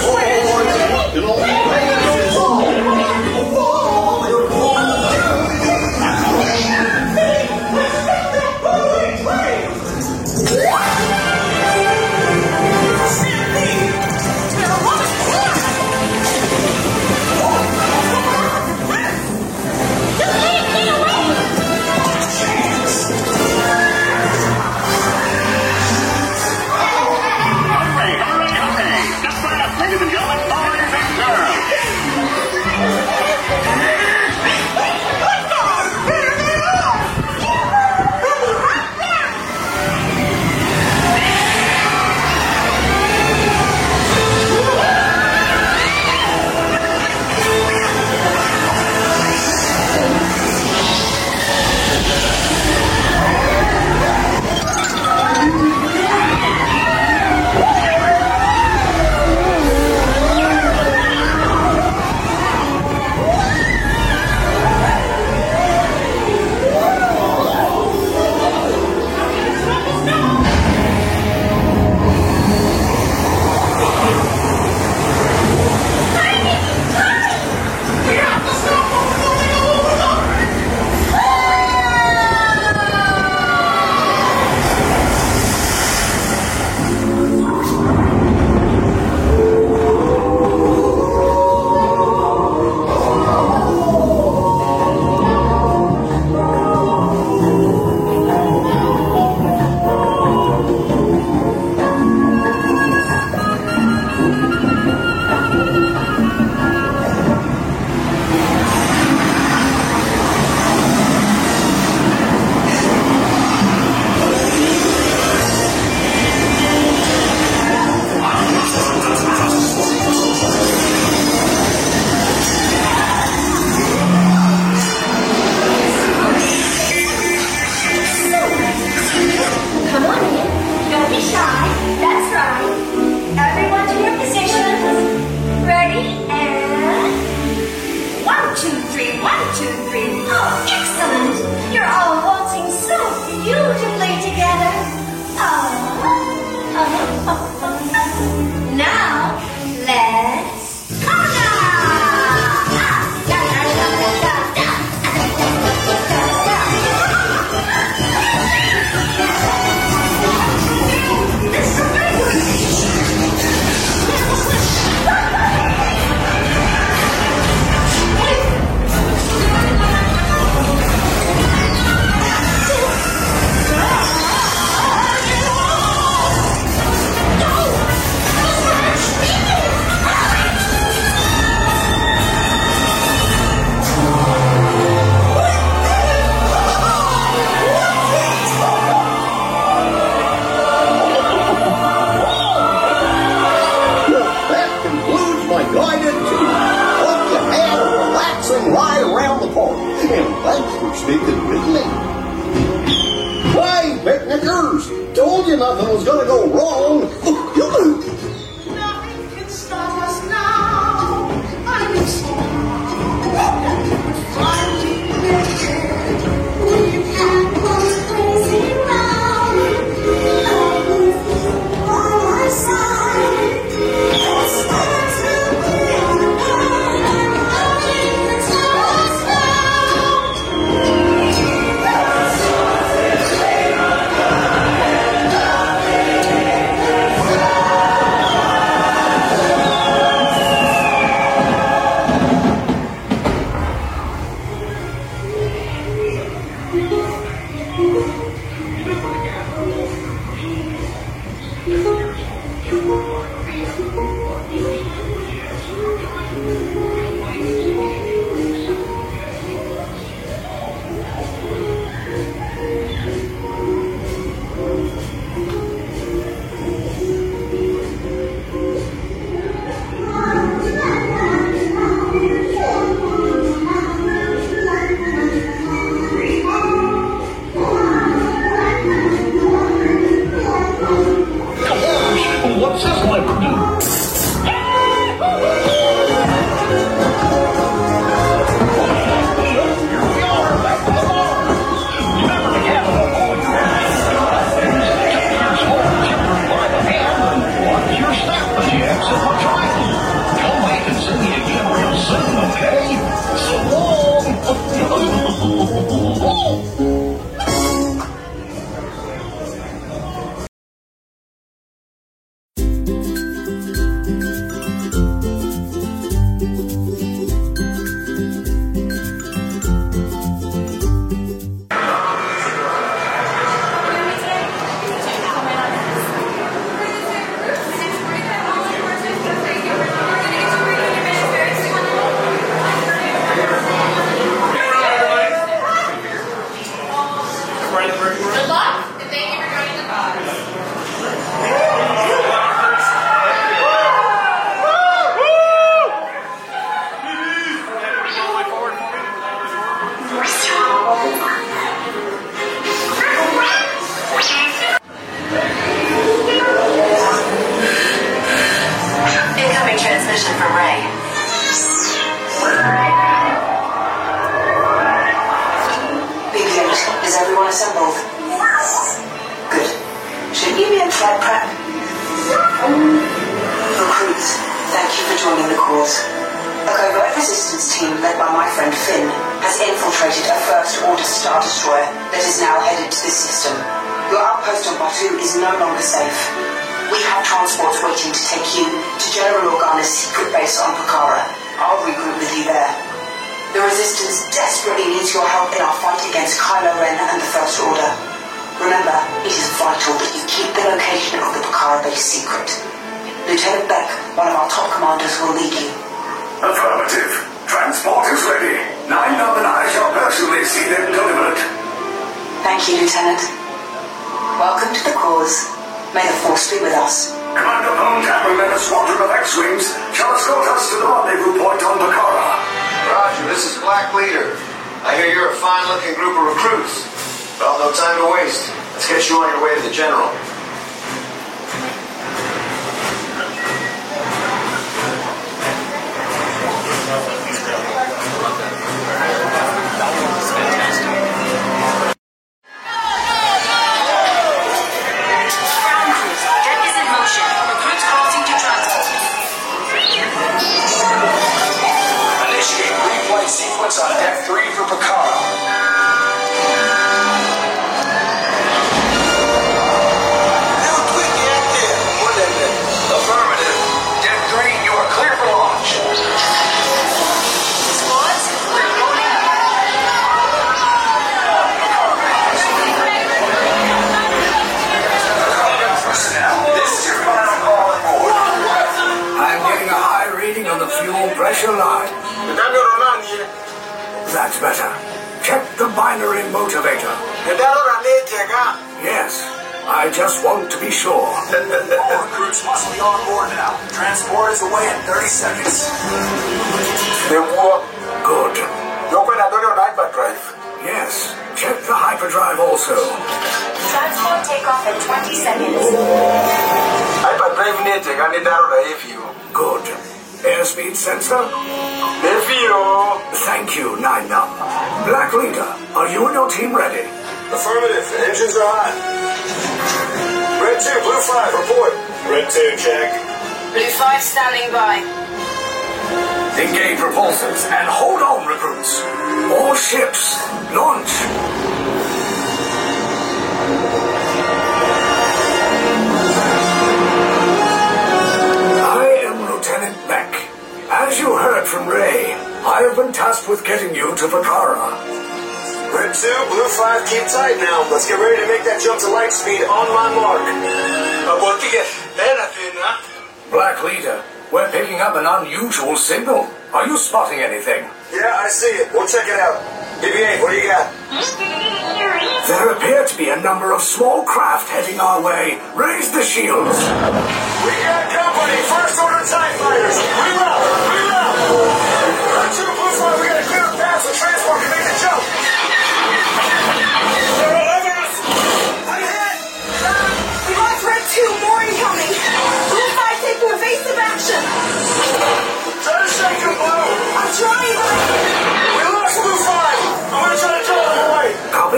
Oh,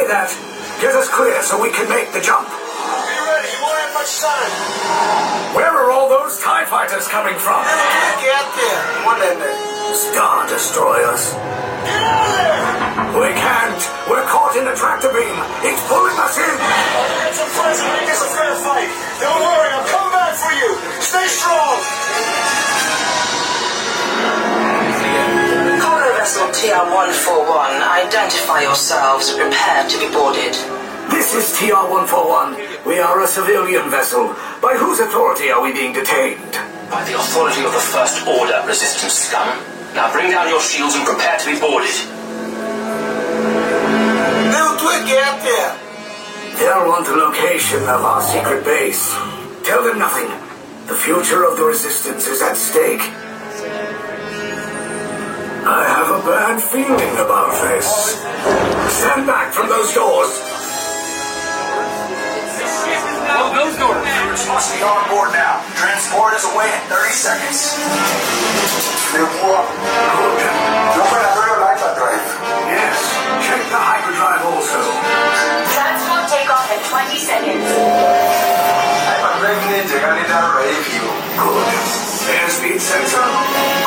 that. Get us clear so we can make the jump. Be ready. You won't have much time. Where are all those TIE fighters coming from? Get there. One in there. Star Destroyers. Get out of there. We can't. We're caught in a tractor beam. It's pulling us in. I'll get some friends and make this a fair fight. Don't worry. I'm coming back for you. Stay strong. Vessel TR-141, identify yourselves. Prepare to be boarded. This is TR-141. We are a civilian vessel. By whose authority are we being detained? By the authority of the First Order, resistance scum. Now bring down your shields and prepare to be boarded. Little twig, get out there. They'll want the location of our secret base. Tell them nothing. The future of the Resistance is at stake. I have a bad feeling about this. Stand back from those doors. Oh, those doors. Recruits must be on board now. Transport is away in 30 seconds. Good. The operatorio on hyperdrive. Yes. Check the hyperdrive also. Transport takeoff in 20 seconds. Hyperdrive need checando daro hiyo. Good. Airspeed sensor?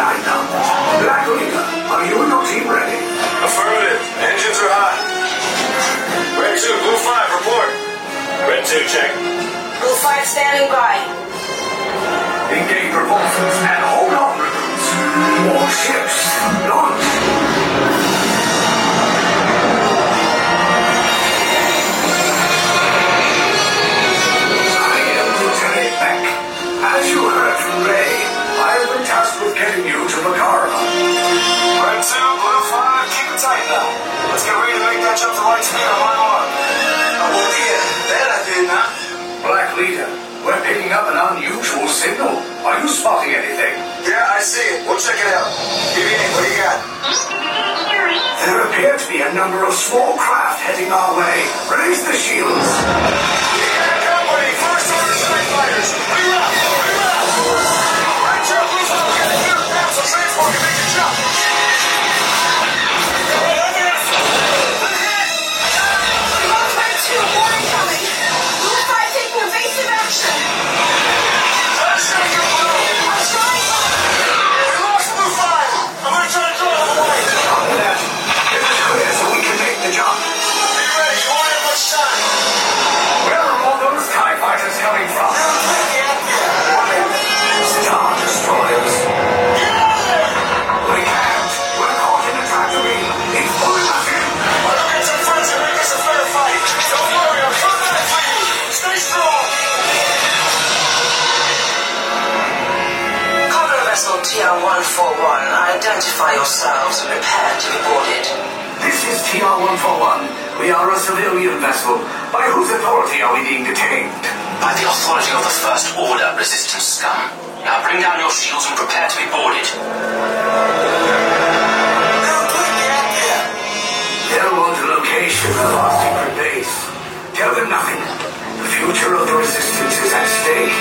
You, Nina. Black Leader, are you and your team ready? Affirmative. Engines are hot. Red 2, Blue 5, report. Red 2, check. Blue 5 standing by. Engage propulsors and hold on, recruits. More ships. Launch. As you heard from Ray, getting you to Makara. Red 2, Blue 5, keep it tight now. Let's get ready to make that jump to light speed on my mark. Black Leader, we're picking up an unusual signal. Are you spotting anything? Yeah, I see it. We'll check it out. BB-8, what do you got? There appear to be a number of small craft heading our way. Raise the shields. Got company. First order strike fighters. Reroute. Reroute. Can make the jump. TR-141, identify yourselves and prepare to be boarded. This is TR-141. We are a civilian vessel. By whose authority are we being detained? By the authority of the First Order, resistance scum. Now bring down your shields and prepare to be boarded. Here! They'll want the location of our secret base. Tell them nothing. The future of the resistance is at stake.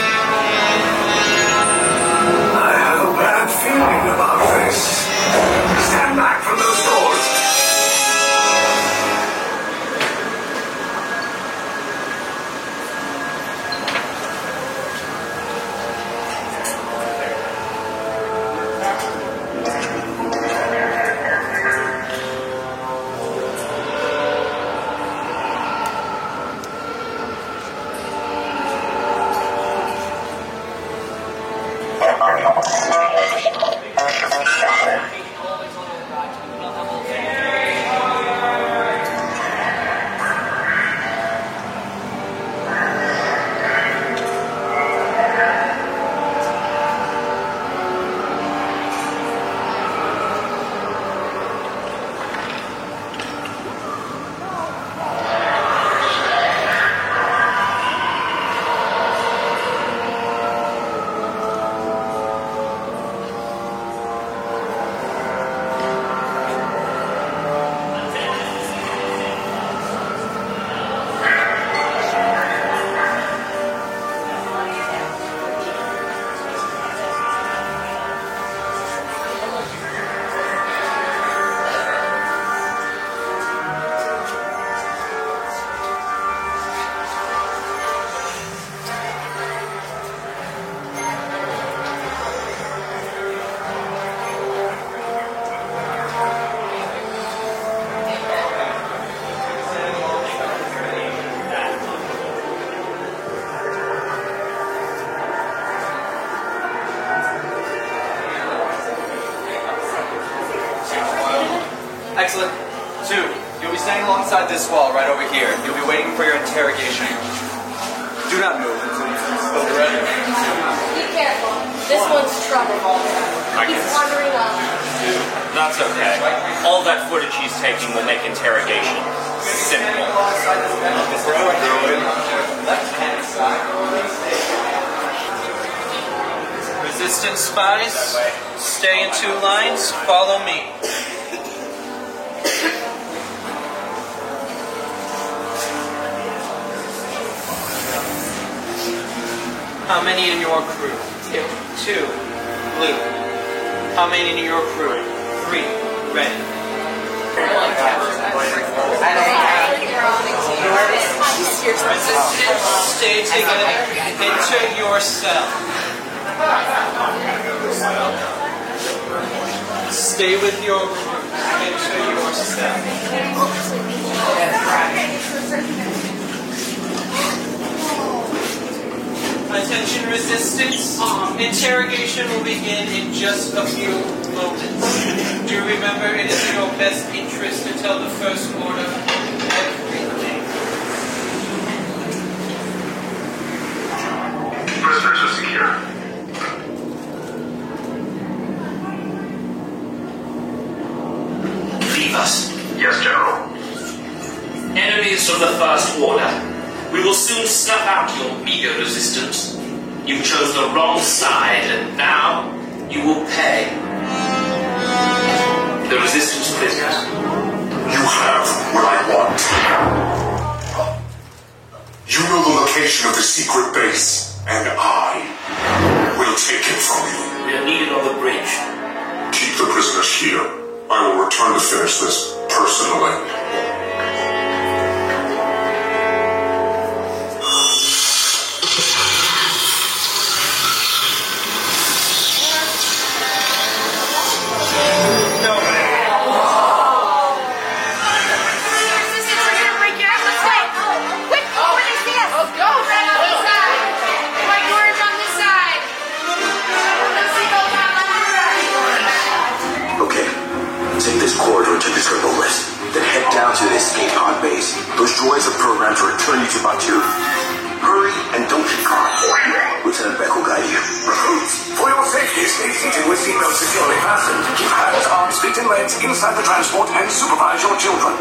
safety to a securely fastened. Keep hands, arms, feet, and legs inside the transport and supervise your children.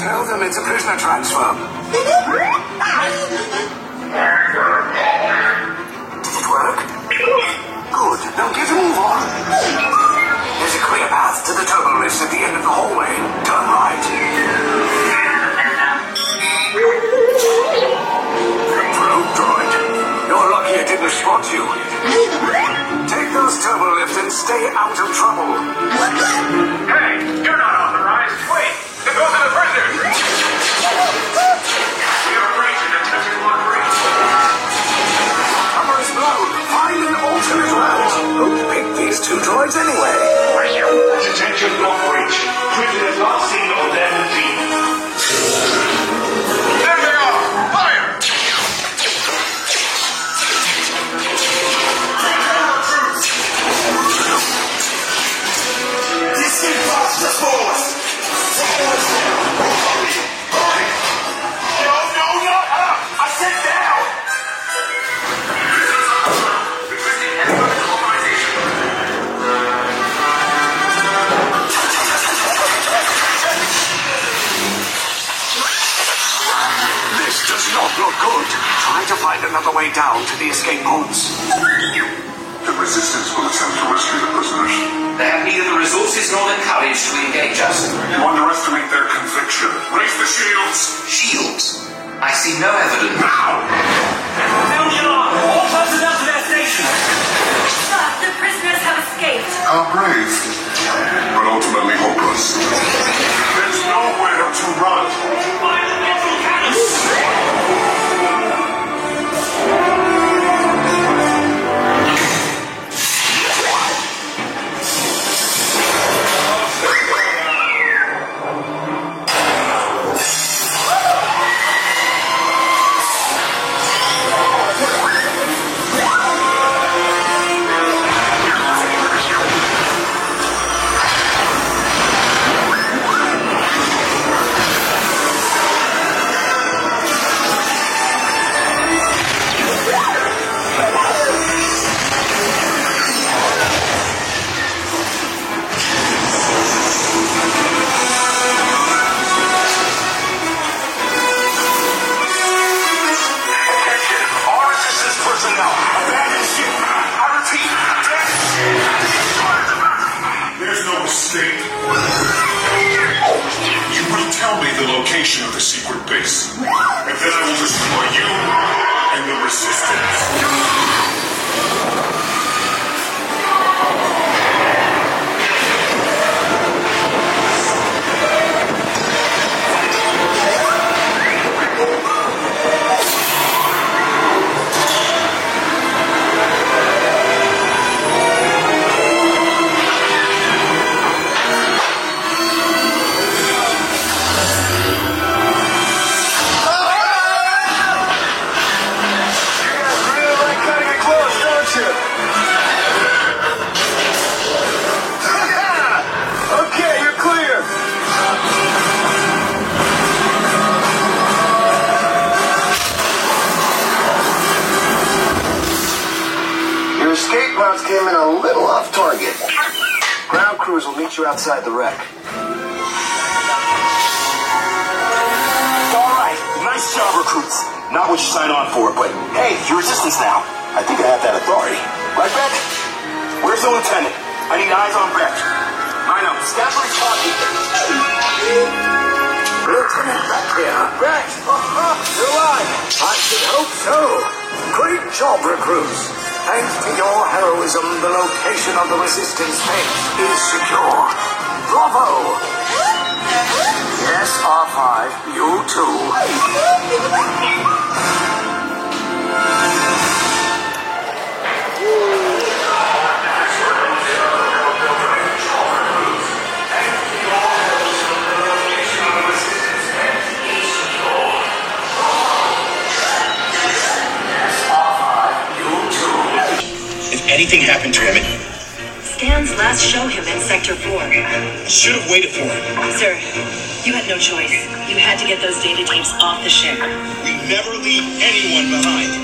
Tell them it's a prisoner transfer. Did it work? Good. Now get a move on. There's a clear path to the turbo lift at the end of the hallway. It spot you. Take those turbo lifts and stay out of trouble. Hey, you're not authorized. Wait, it goes to the prisoners. We are breaching attention one breach. Cover is blown. Find an alternate route. Who picked these two droids anyway? Attention block breach. Prisoners not seen on their feet. Good. Try to find another way down to the escape pods. The resistance will attempt to rescue the prisoners. They have neither the resources nor the courage to engage us. You underestimate their conviction. Raise the shields! Shields? I see no evidence. Now! Angela, all personnel to their stations. Sir, the prisoners have escaped. How brave, but ultimately hopeless. There's nowhere to run. Attention, the location of the secret base, and then I will destroy you outside the wreck. All right, nice job, recruits. Not what you signed on for, but hey, you're resistance now. I think I have that authority. Right, Bek? Where's the lieutenant? I need eyes on Bek. I know. Scaffold's talking. Lieutenant Bek here. Bek! (laughs) You're alive. I should hope so. Great job, recruits. Thanks to your heroism, the location of the resistance base is secure. Bravo! Yes, R5, you too. Anything happened to him, Stan's last show him in Sector 4. Should have waited for him. Sir, you had no choice. You had to get those data tapes off the ship. We never leave anyone behind.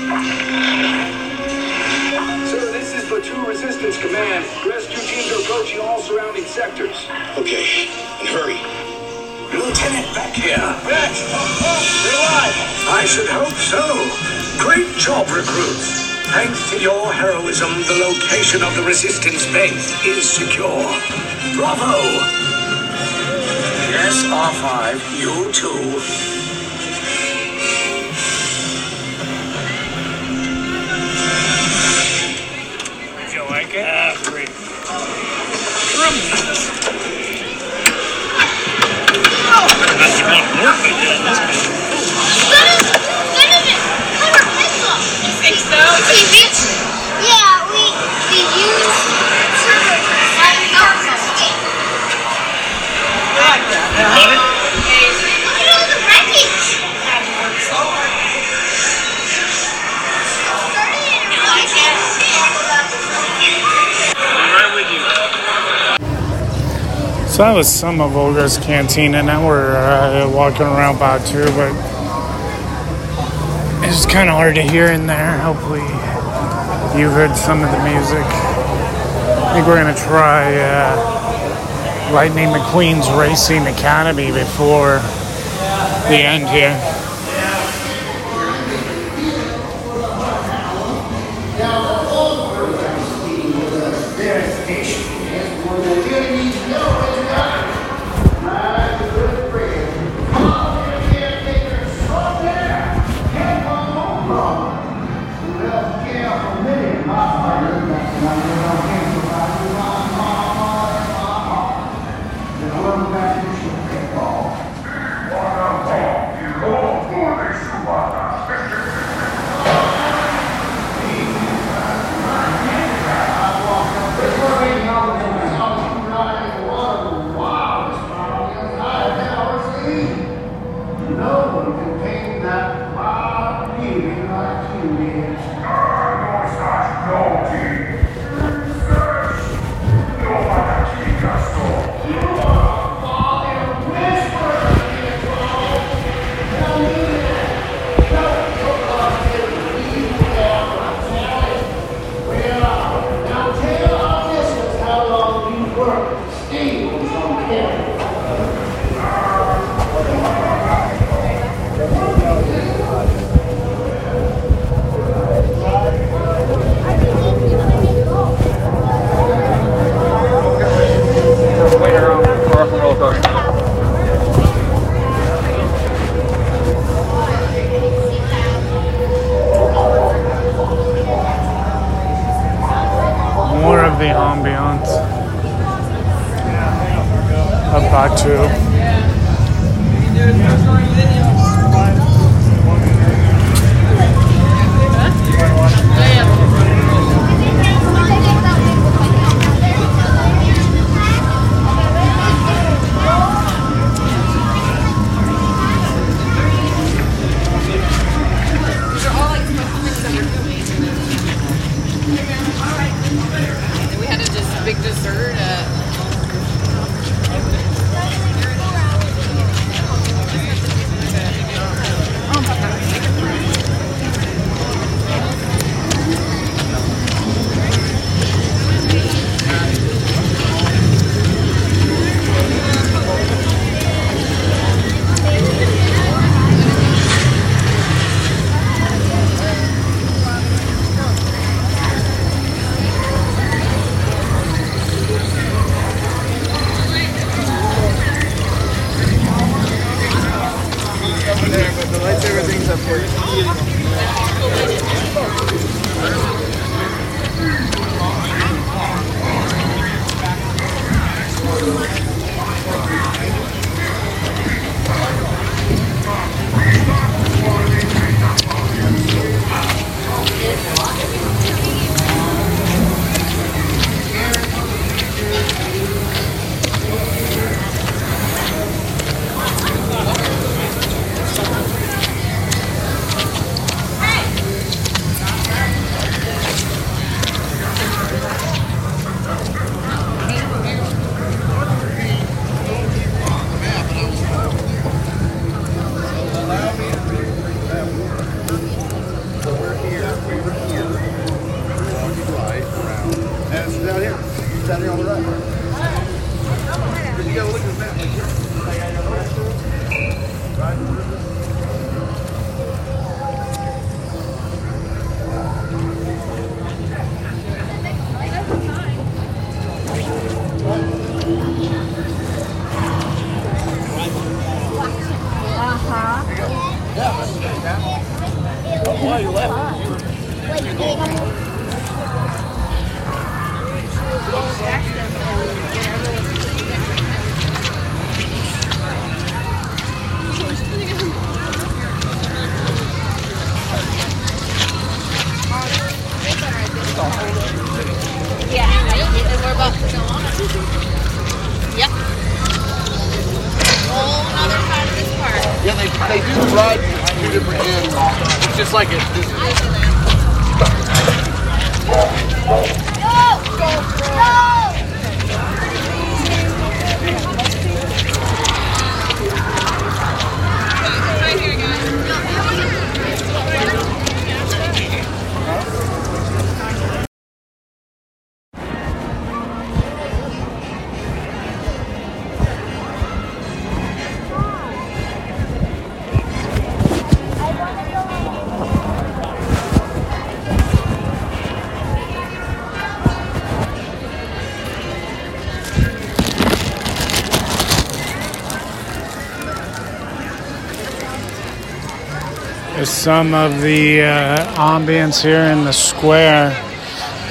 So this is 2 Resistance Command. Rescue teams are approaching all surrounding sectors. Okay, and hurry. Lieutenant Bek here. Rex! You're alive! I should hope so. Great job, recruits. Thanks to your heroism, the location of the Resistance base is secure. Bravo! Yes, R5, you too. Did you like it? Ah, great. That's the amount of work they did in this think so? Yeah, we we used server Love it? Look at all the wreckage. You like it? Right with you. So that was some of Oga's Cantina. Now we're uh, walking around Batuu, but it's kind of hard to hear in there. Hopefully, you heard some of the music. I think we're gonna try uh, Lightning McQueen's Racing Academy before the end here. Ambiance of Batuu. These some of the uh, ambience here in the square.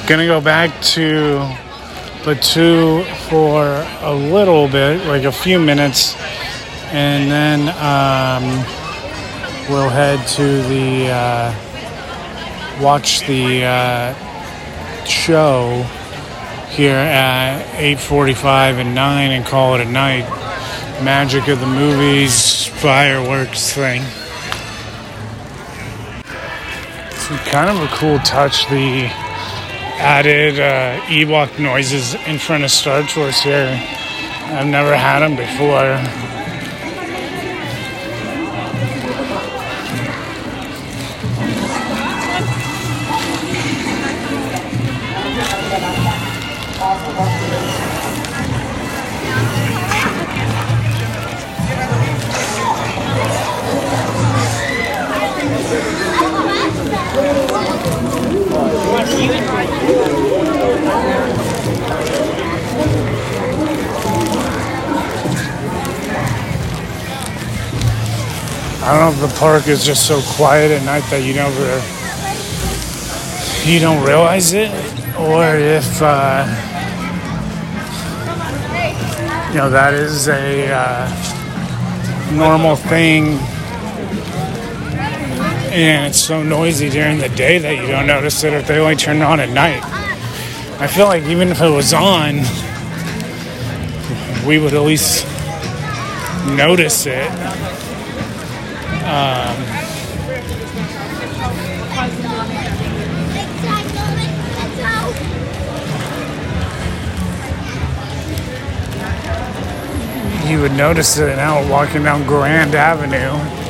Gonna go back to Batuu for a little bit, like a few minutes, and then um, we'll head to the uh, watch the uh, show here at 8:45 and 9 and call it a night. Magic of the movies, fireworks thing. It's kind of a cool touch. The added uh, Ewok noises in front of Star Tours here. I've never had them before. Park is just so quiet at night that you never, you don't realize it, or if, uh, you know, that is a uh, normal thing, and it's so noisy during the day that you don't notice it if they only turn on at night. I feel like even if it was on, we would at least notice it. Um, you would notice it now walking down Grand Avenue.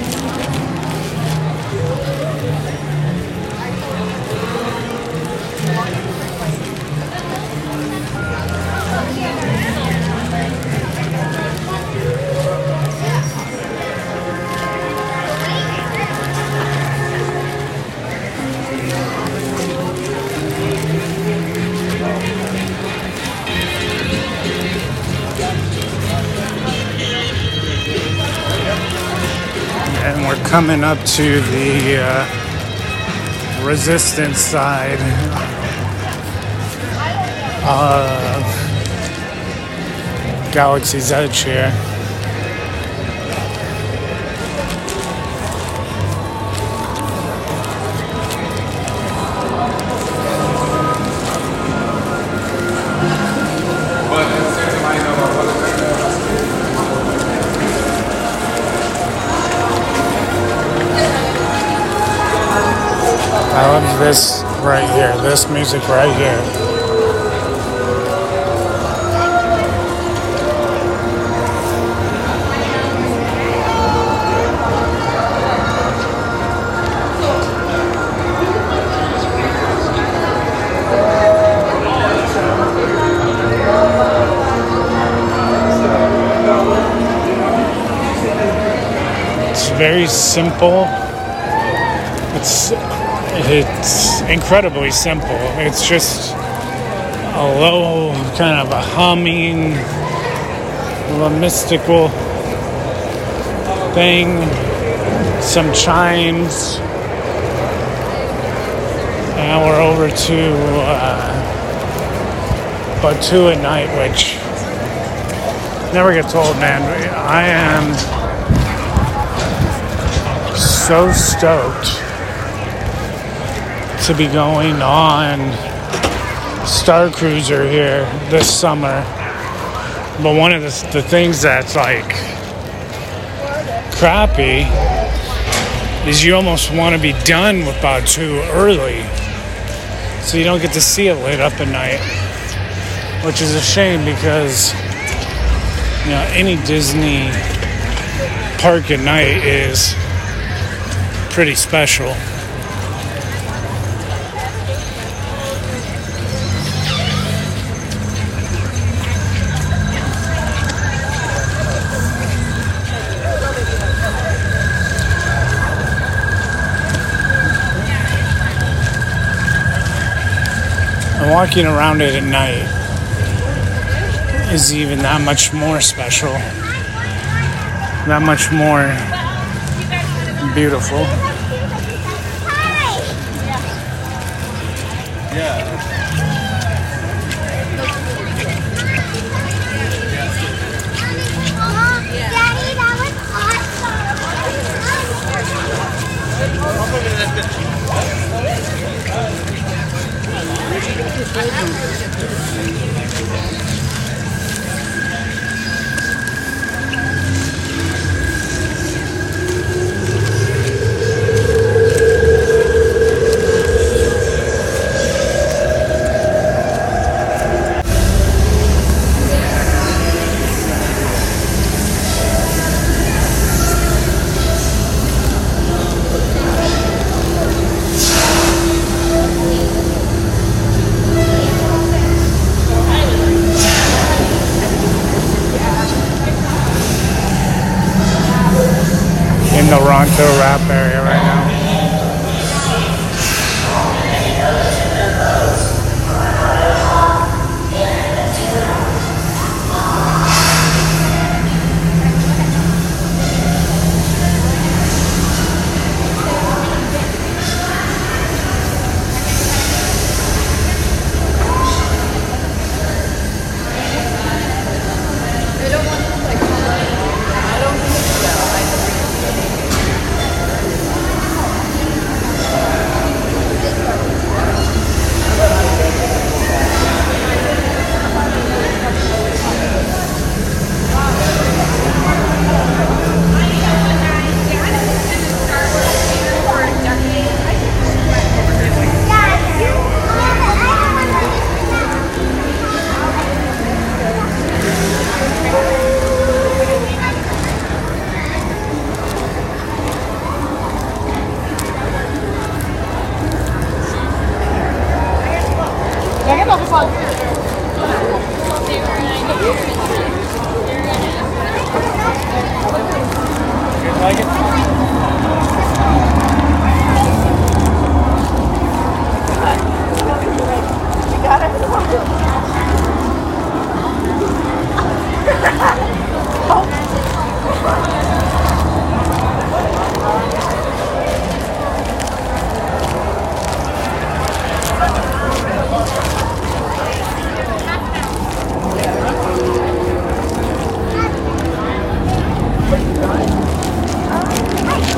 Coming up to the uh, resistance side of Galaxy's Edge here. Love this right here, this music right here. It's very simple. It's it's incredibly simple. It's just a low kind of a humming, a mystical thing, some chimes, Now we're over to uh, Batuu at night, which never gets old, man. I am so stoked to be going on Star Cruiser here this summer. But one of the, the things that's like crappy is you almost want to be done with Batuu early so you don't get to see it lit up at night, which is a shame because you know any Disney park at night is pretty special. Walking around it at night is even that much more special, that much more beautiful. In the Ronto Wrap area right now.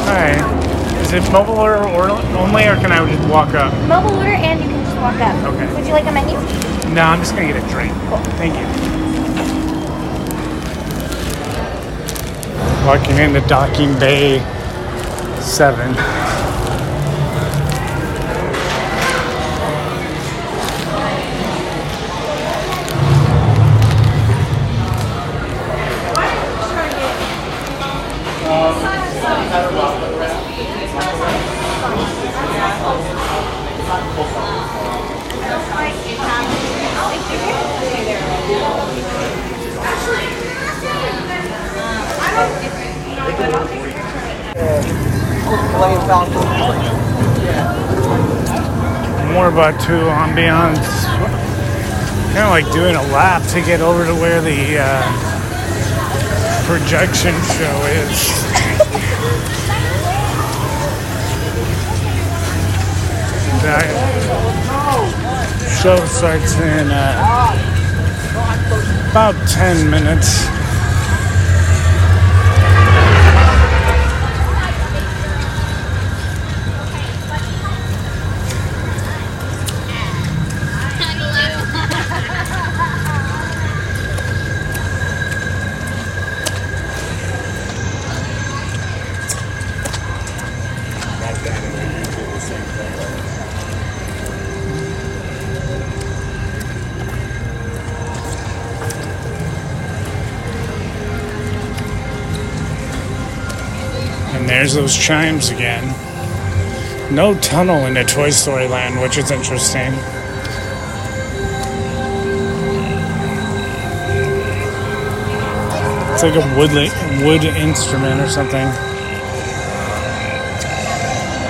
Alright. Is it mobile order or only, or can I just walk up? Mobile order and you can just walk up. Okay. Would you like a menu? No, I'm just gonna get a drink. Thank you. Walking the Docking Bay 7. Two ambiance. Kind of like doing a lap to get over to where the uh, projection show is. That show starts in uh, about 10 minutes. There's those chimes again. No tunnel into Toy Story Land, which is interesting. It's like a wood wood instrument or something.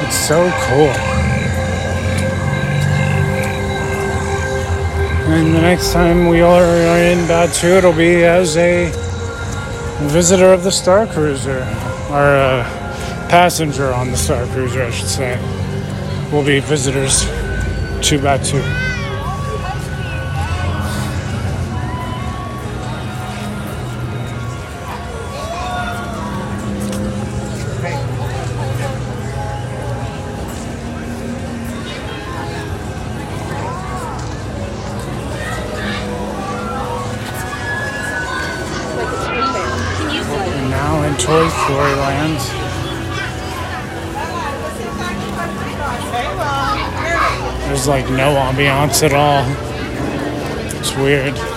It's so cool. And the next time we are in Batuu, it'll be as a visitor of the Star Cruiser, or a passenger on the Star Cruiser, I should say. We'll be visitors to Batuu. And like no ambiance at all. It's weird.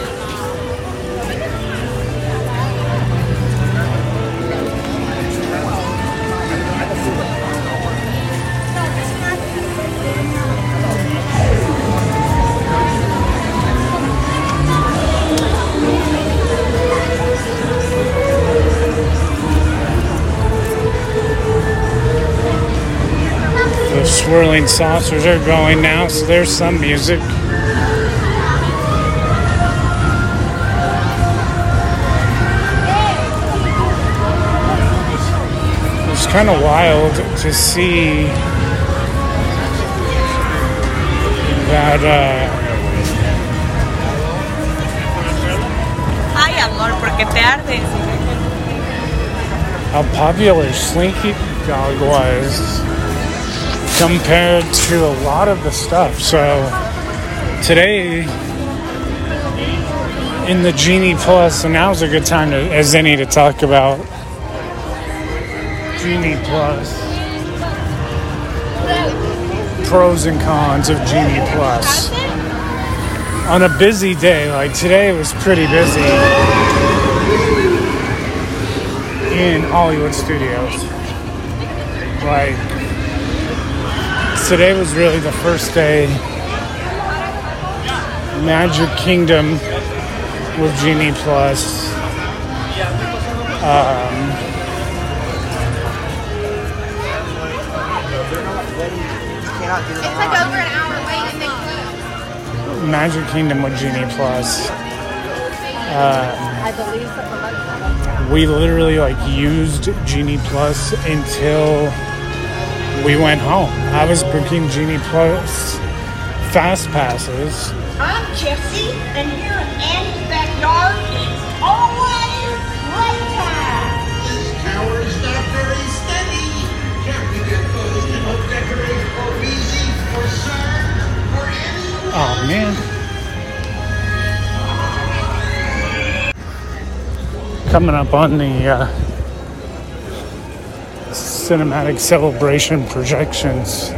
Swirling saucers are going now, so there's some music. It's kind of wild to see that uh, Ay, amor, ¿por qué te ardes? how popular Slinky Dog was compared to a lot of the stuff. So today in the Genie Plus, and now's a good time to, as any to talk about Genie Plus. Pros and cons of Genie Plus. On a busy day, like today was pretty busy in Hollywood studios. Like today was really the first day Magic Kingdom with Genie Plus. Um, It's like over an hour late and they close. Magic Kingdom with Genie Plus. I believe we literally like used Genie Plus until we went home. I was booking Genie Plus fast passes. I'm Jessie, and here in Andy's backyard, it's always playtime. This tower is not very steady. Can't we get those to help decorate for Wheezy, for Sarge, for anyone? Oh man. Coming up on the uh, cinematic celebration projections.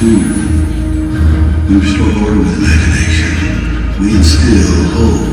too. You restore order with imagination. We instill hope.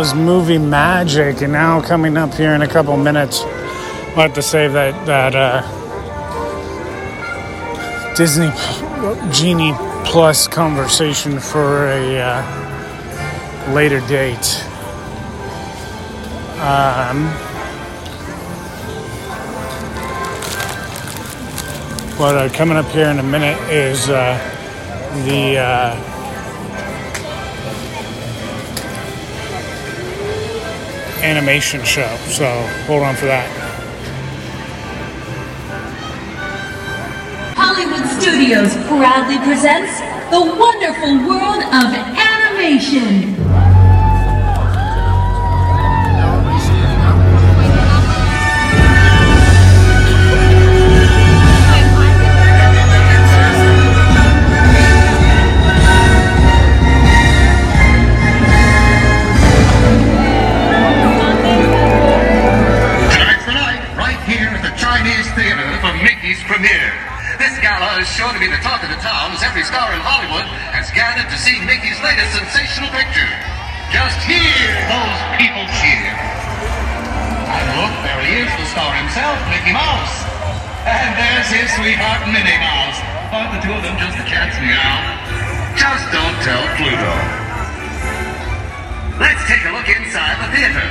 was movie magic, and now coming up here in a couple minutes, I'll have to save that that uh, Disney Genie Plus conversation for a uh, later date. Um, but uh, coming up here in a minute is uh, the uh, animation show. So hold on for that. Hollywood Studios proudly presents the wonderful world of animation. theater.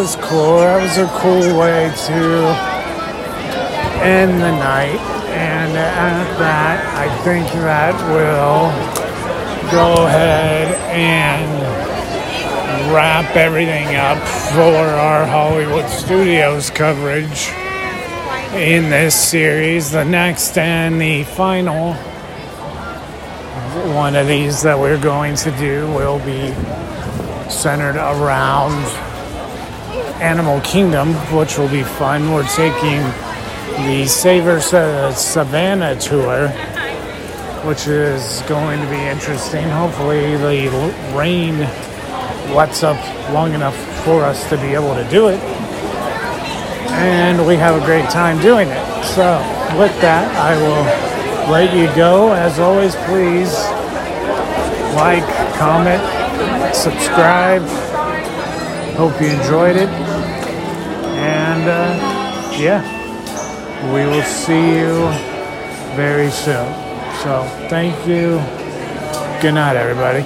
Was cool. That was a cool way to end the night. And at that, I think that will go ahead and wrap everything up for our Hollywood Studios coverage in this series. The next and the final one of these that we're going to do will be centered around Animal Kingdom, which will be fun. We're taking the Savor Savannah tour, which is going to be interesting. Hopefully, the rain lets up long enough for us to be able to do it. And we have a great time doing it. So, with that, I will let you go. As always, please like, comment, subscribe. Hope you enjoyed it. And uh, yeah, we will see you very soon. So, thank you. Good night, everybody.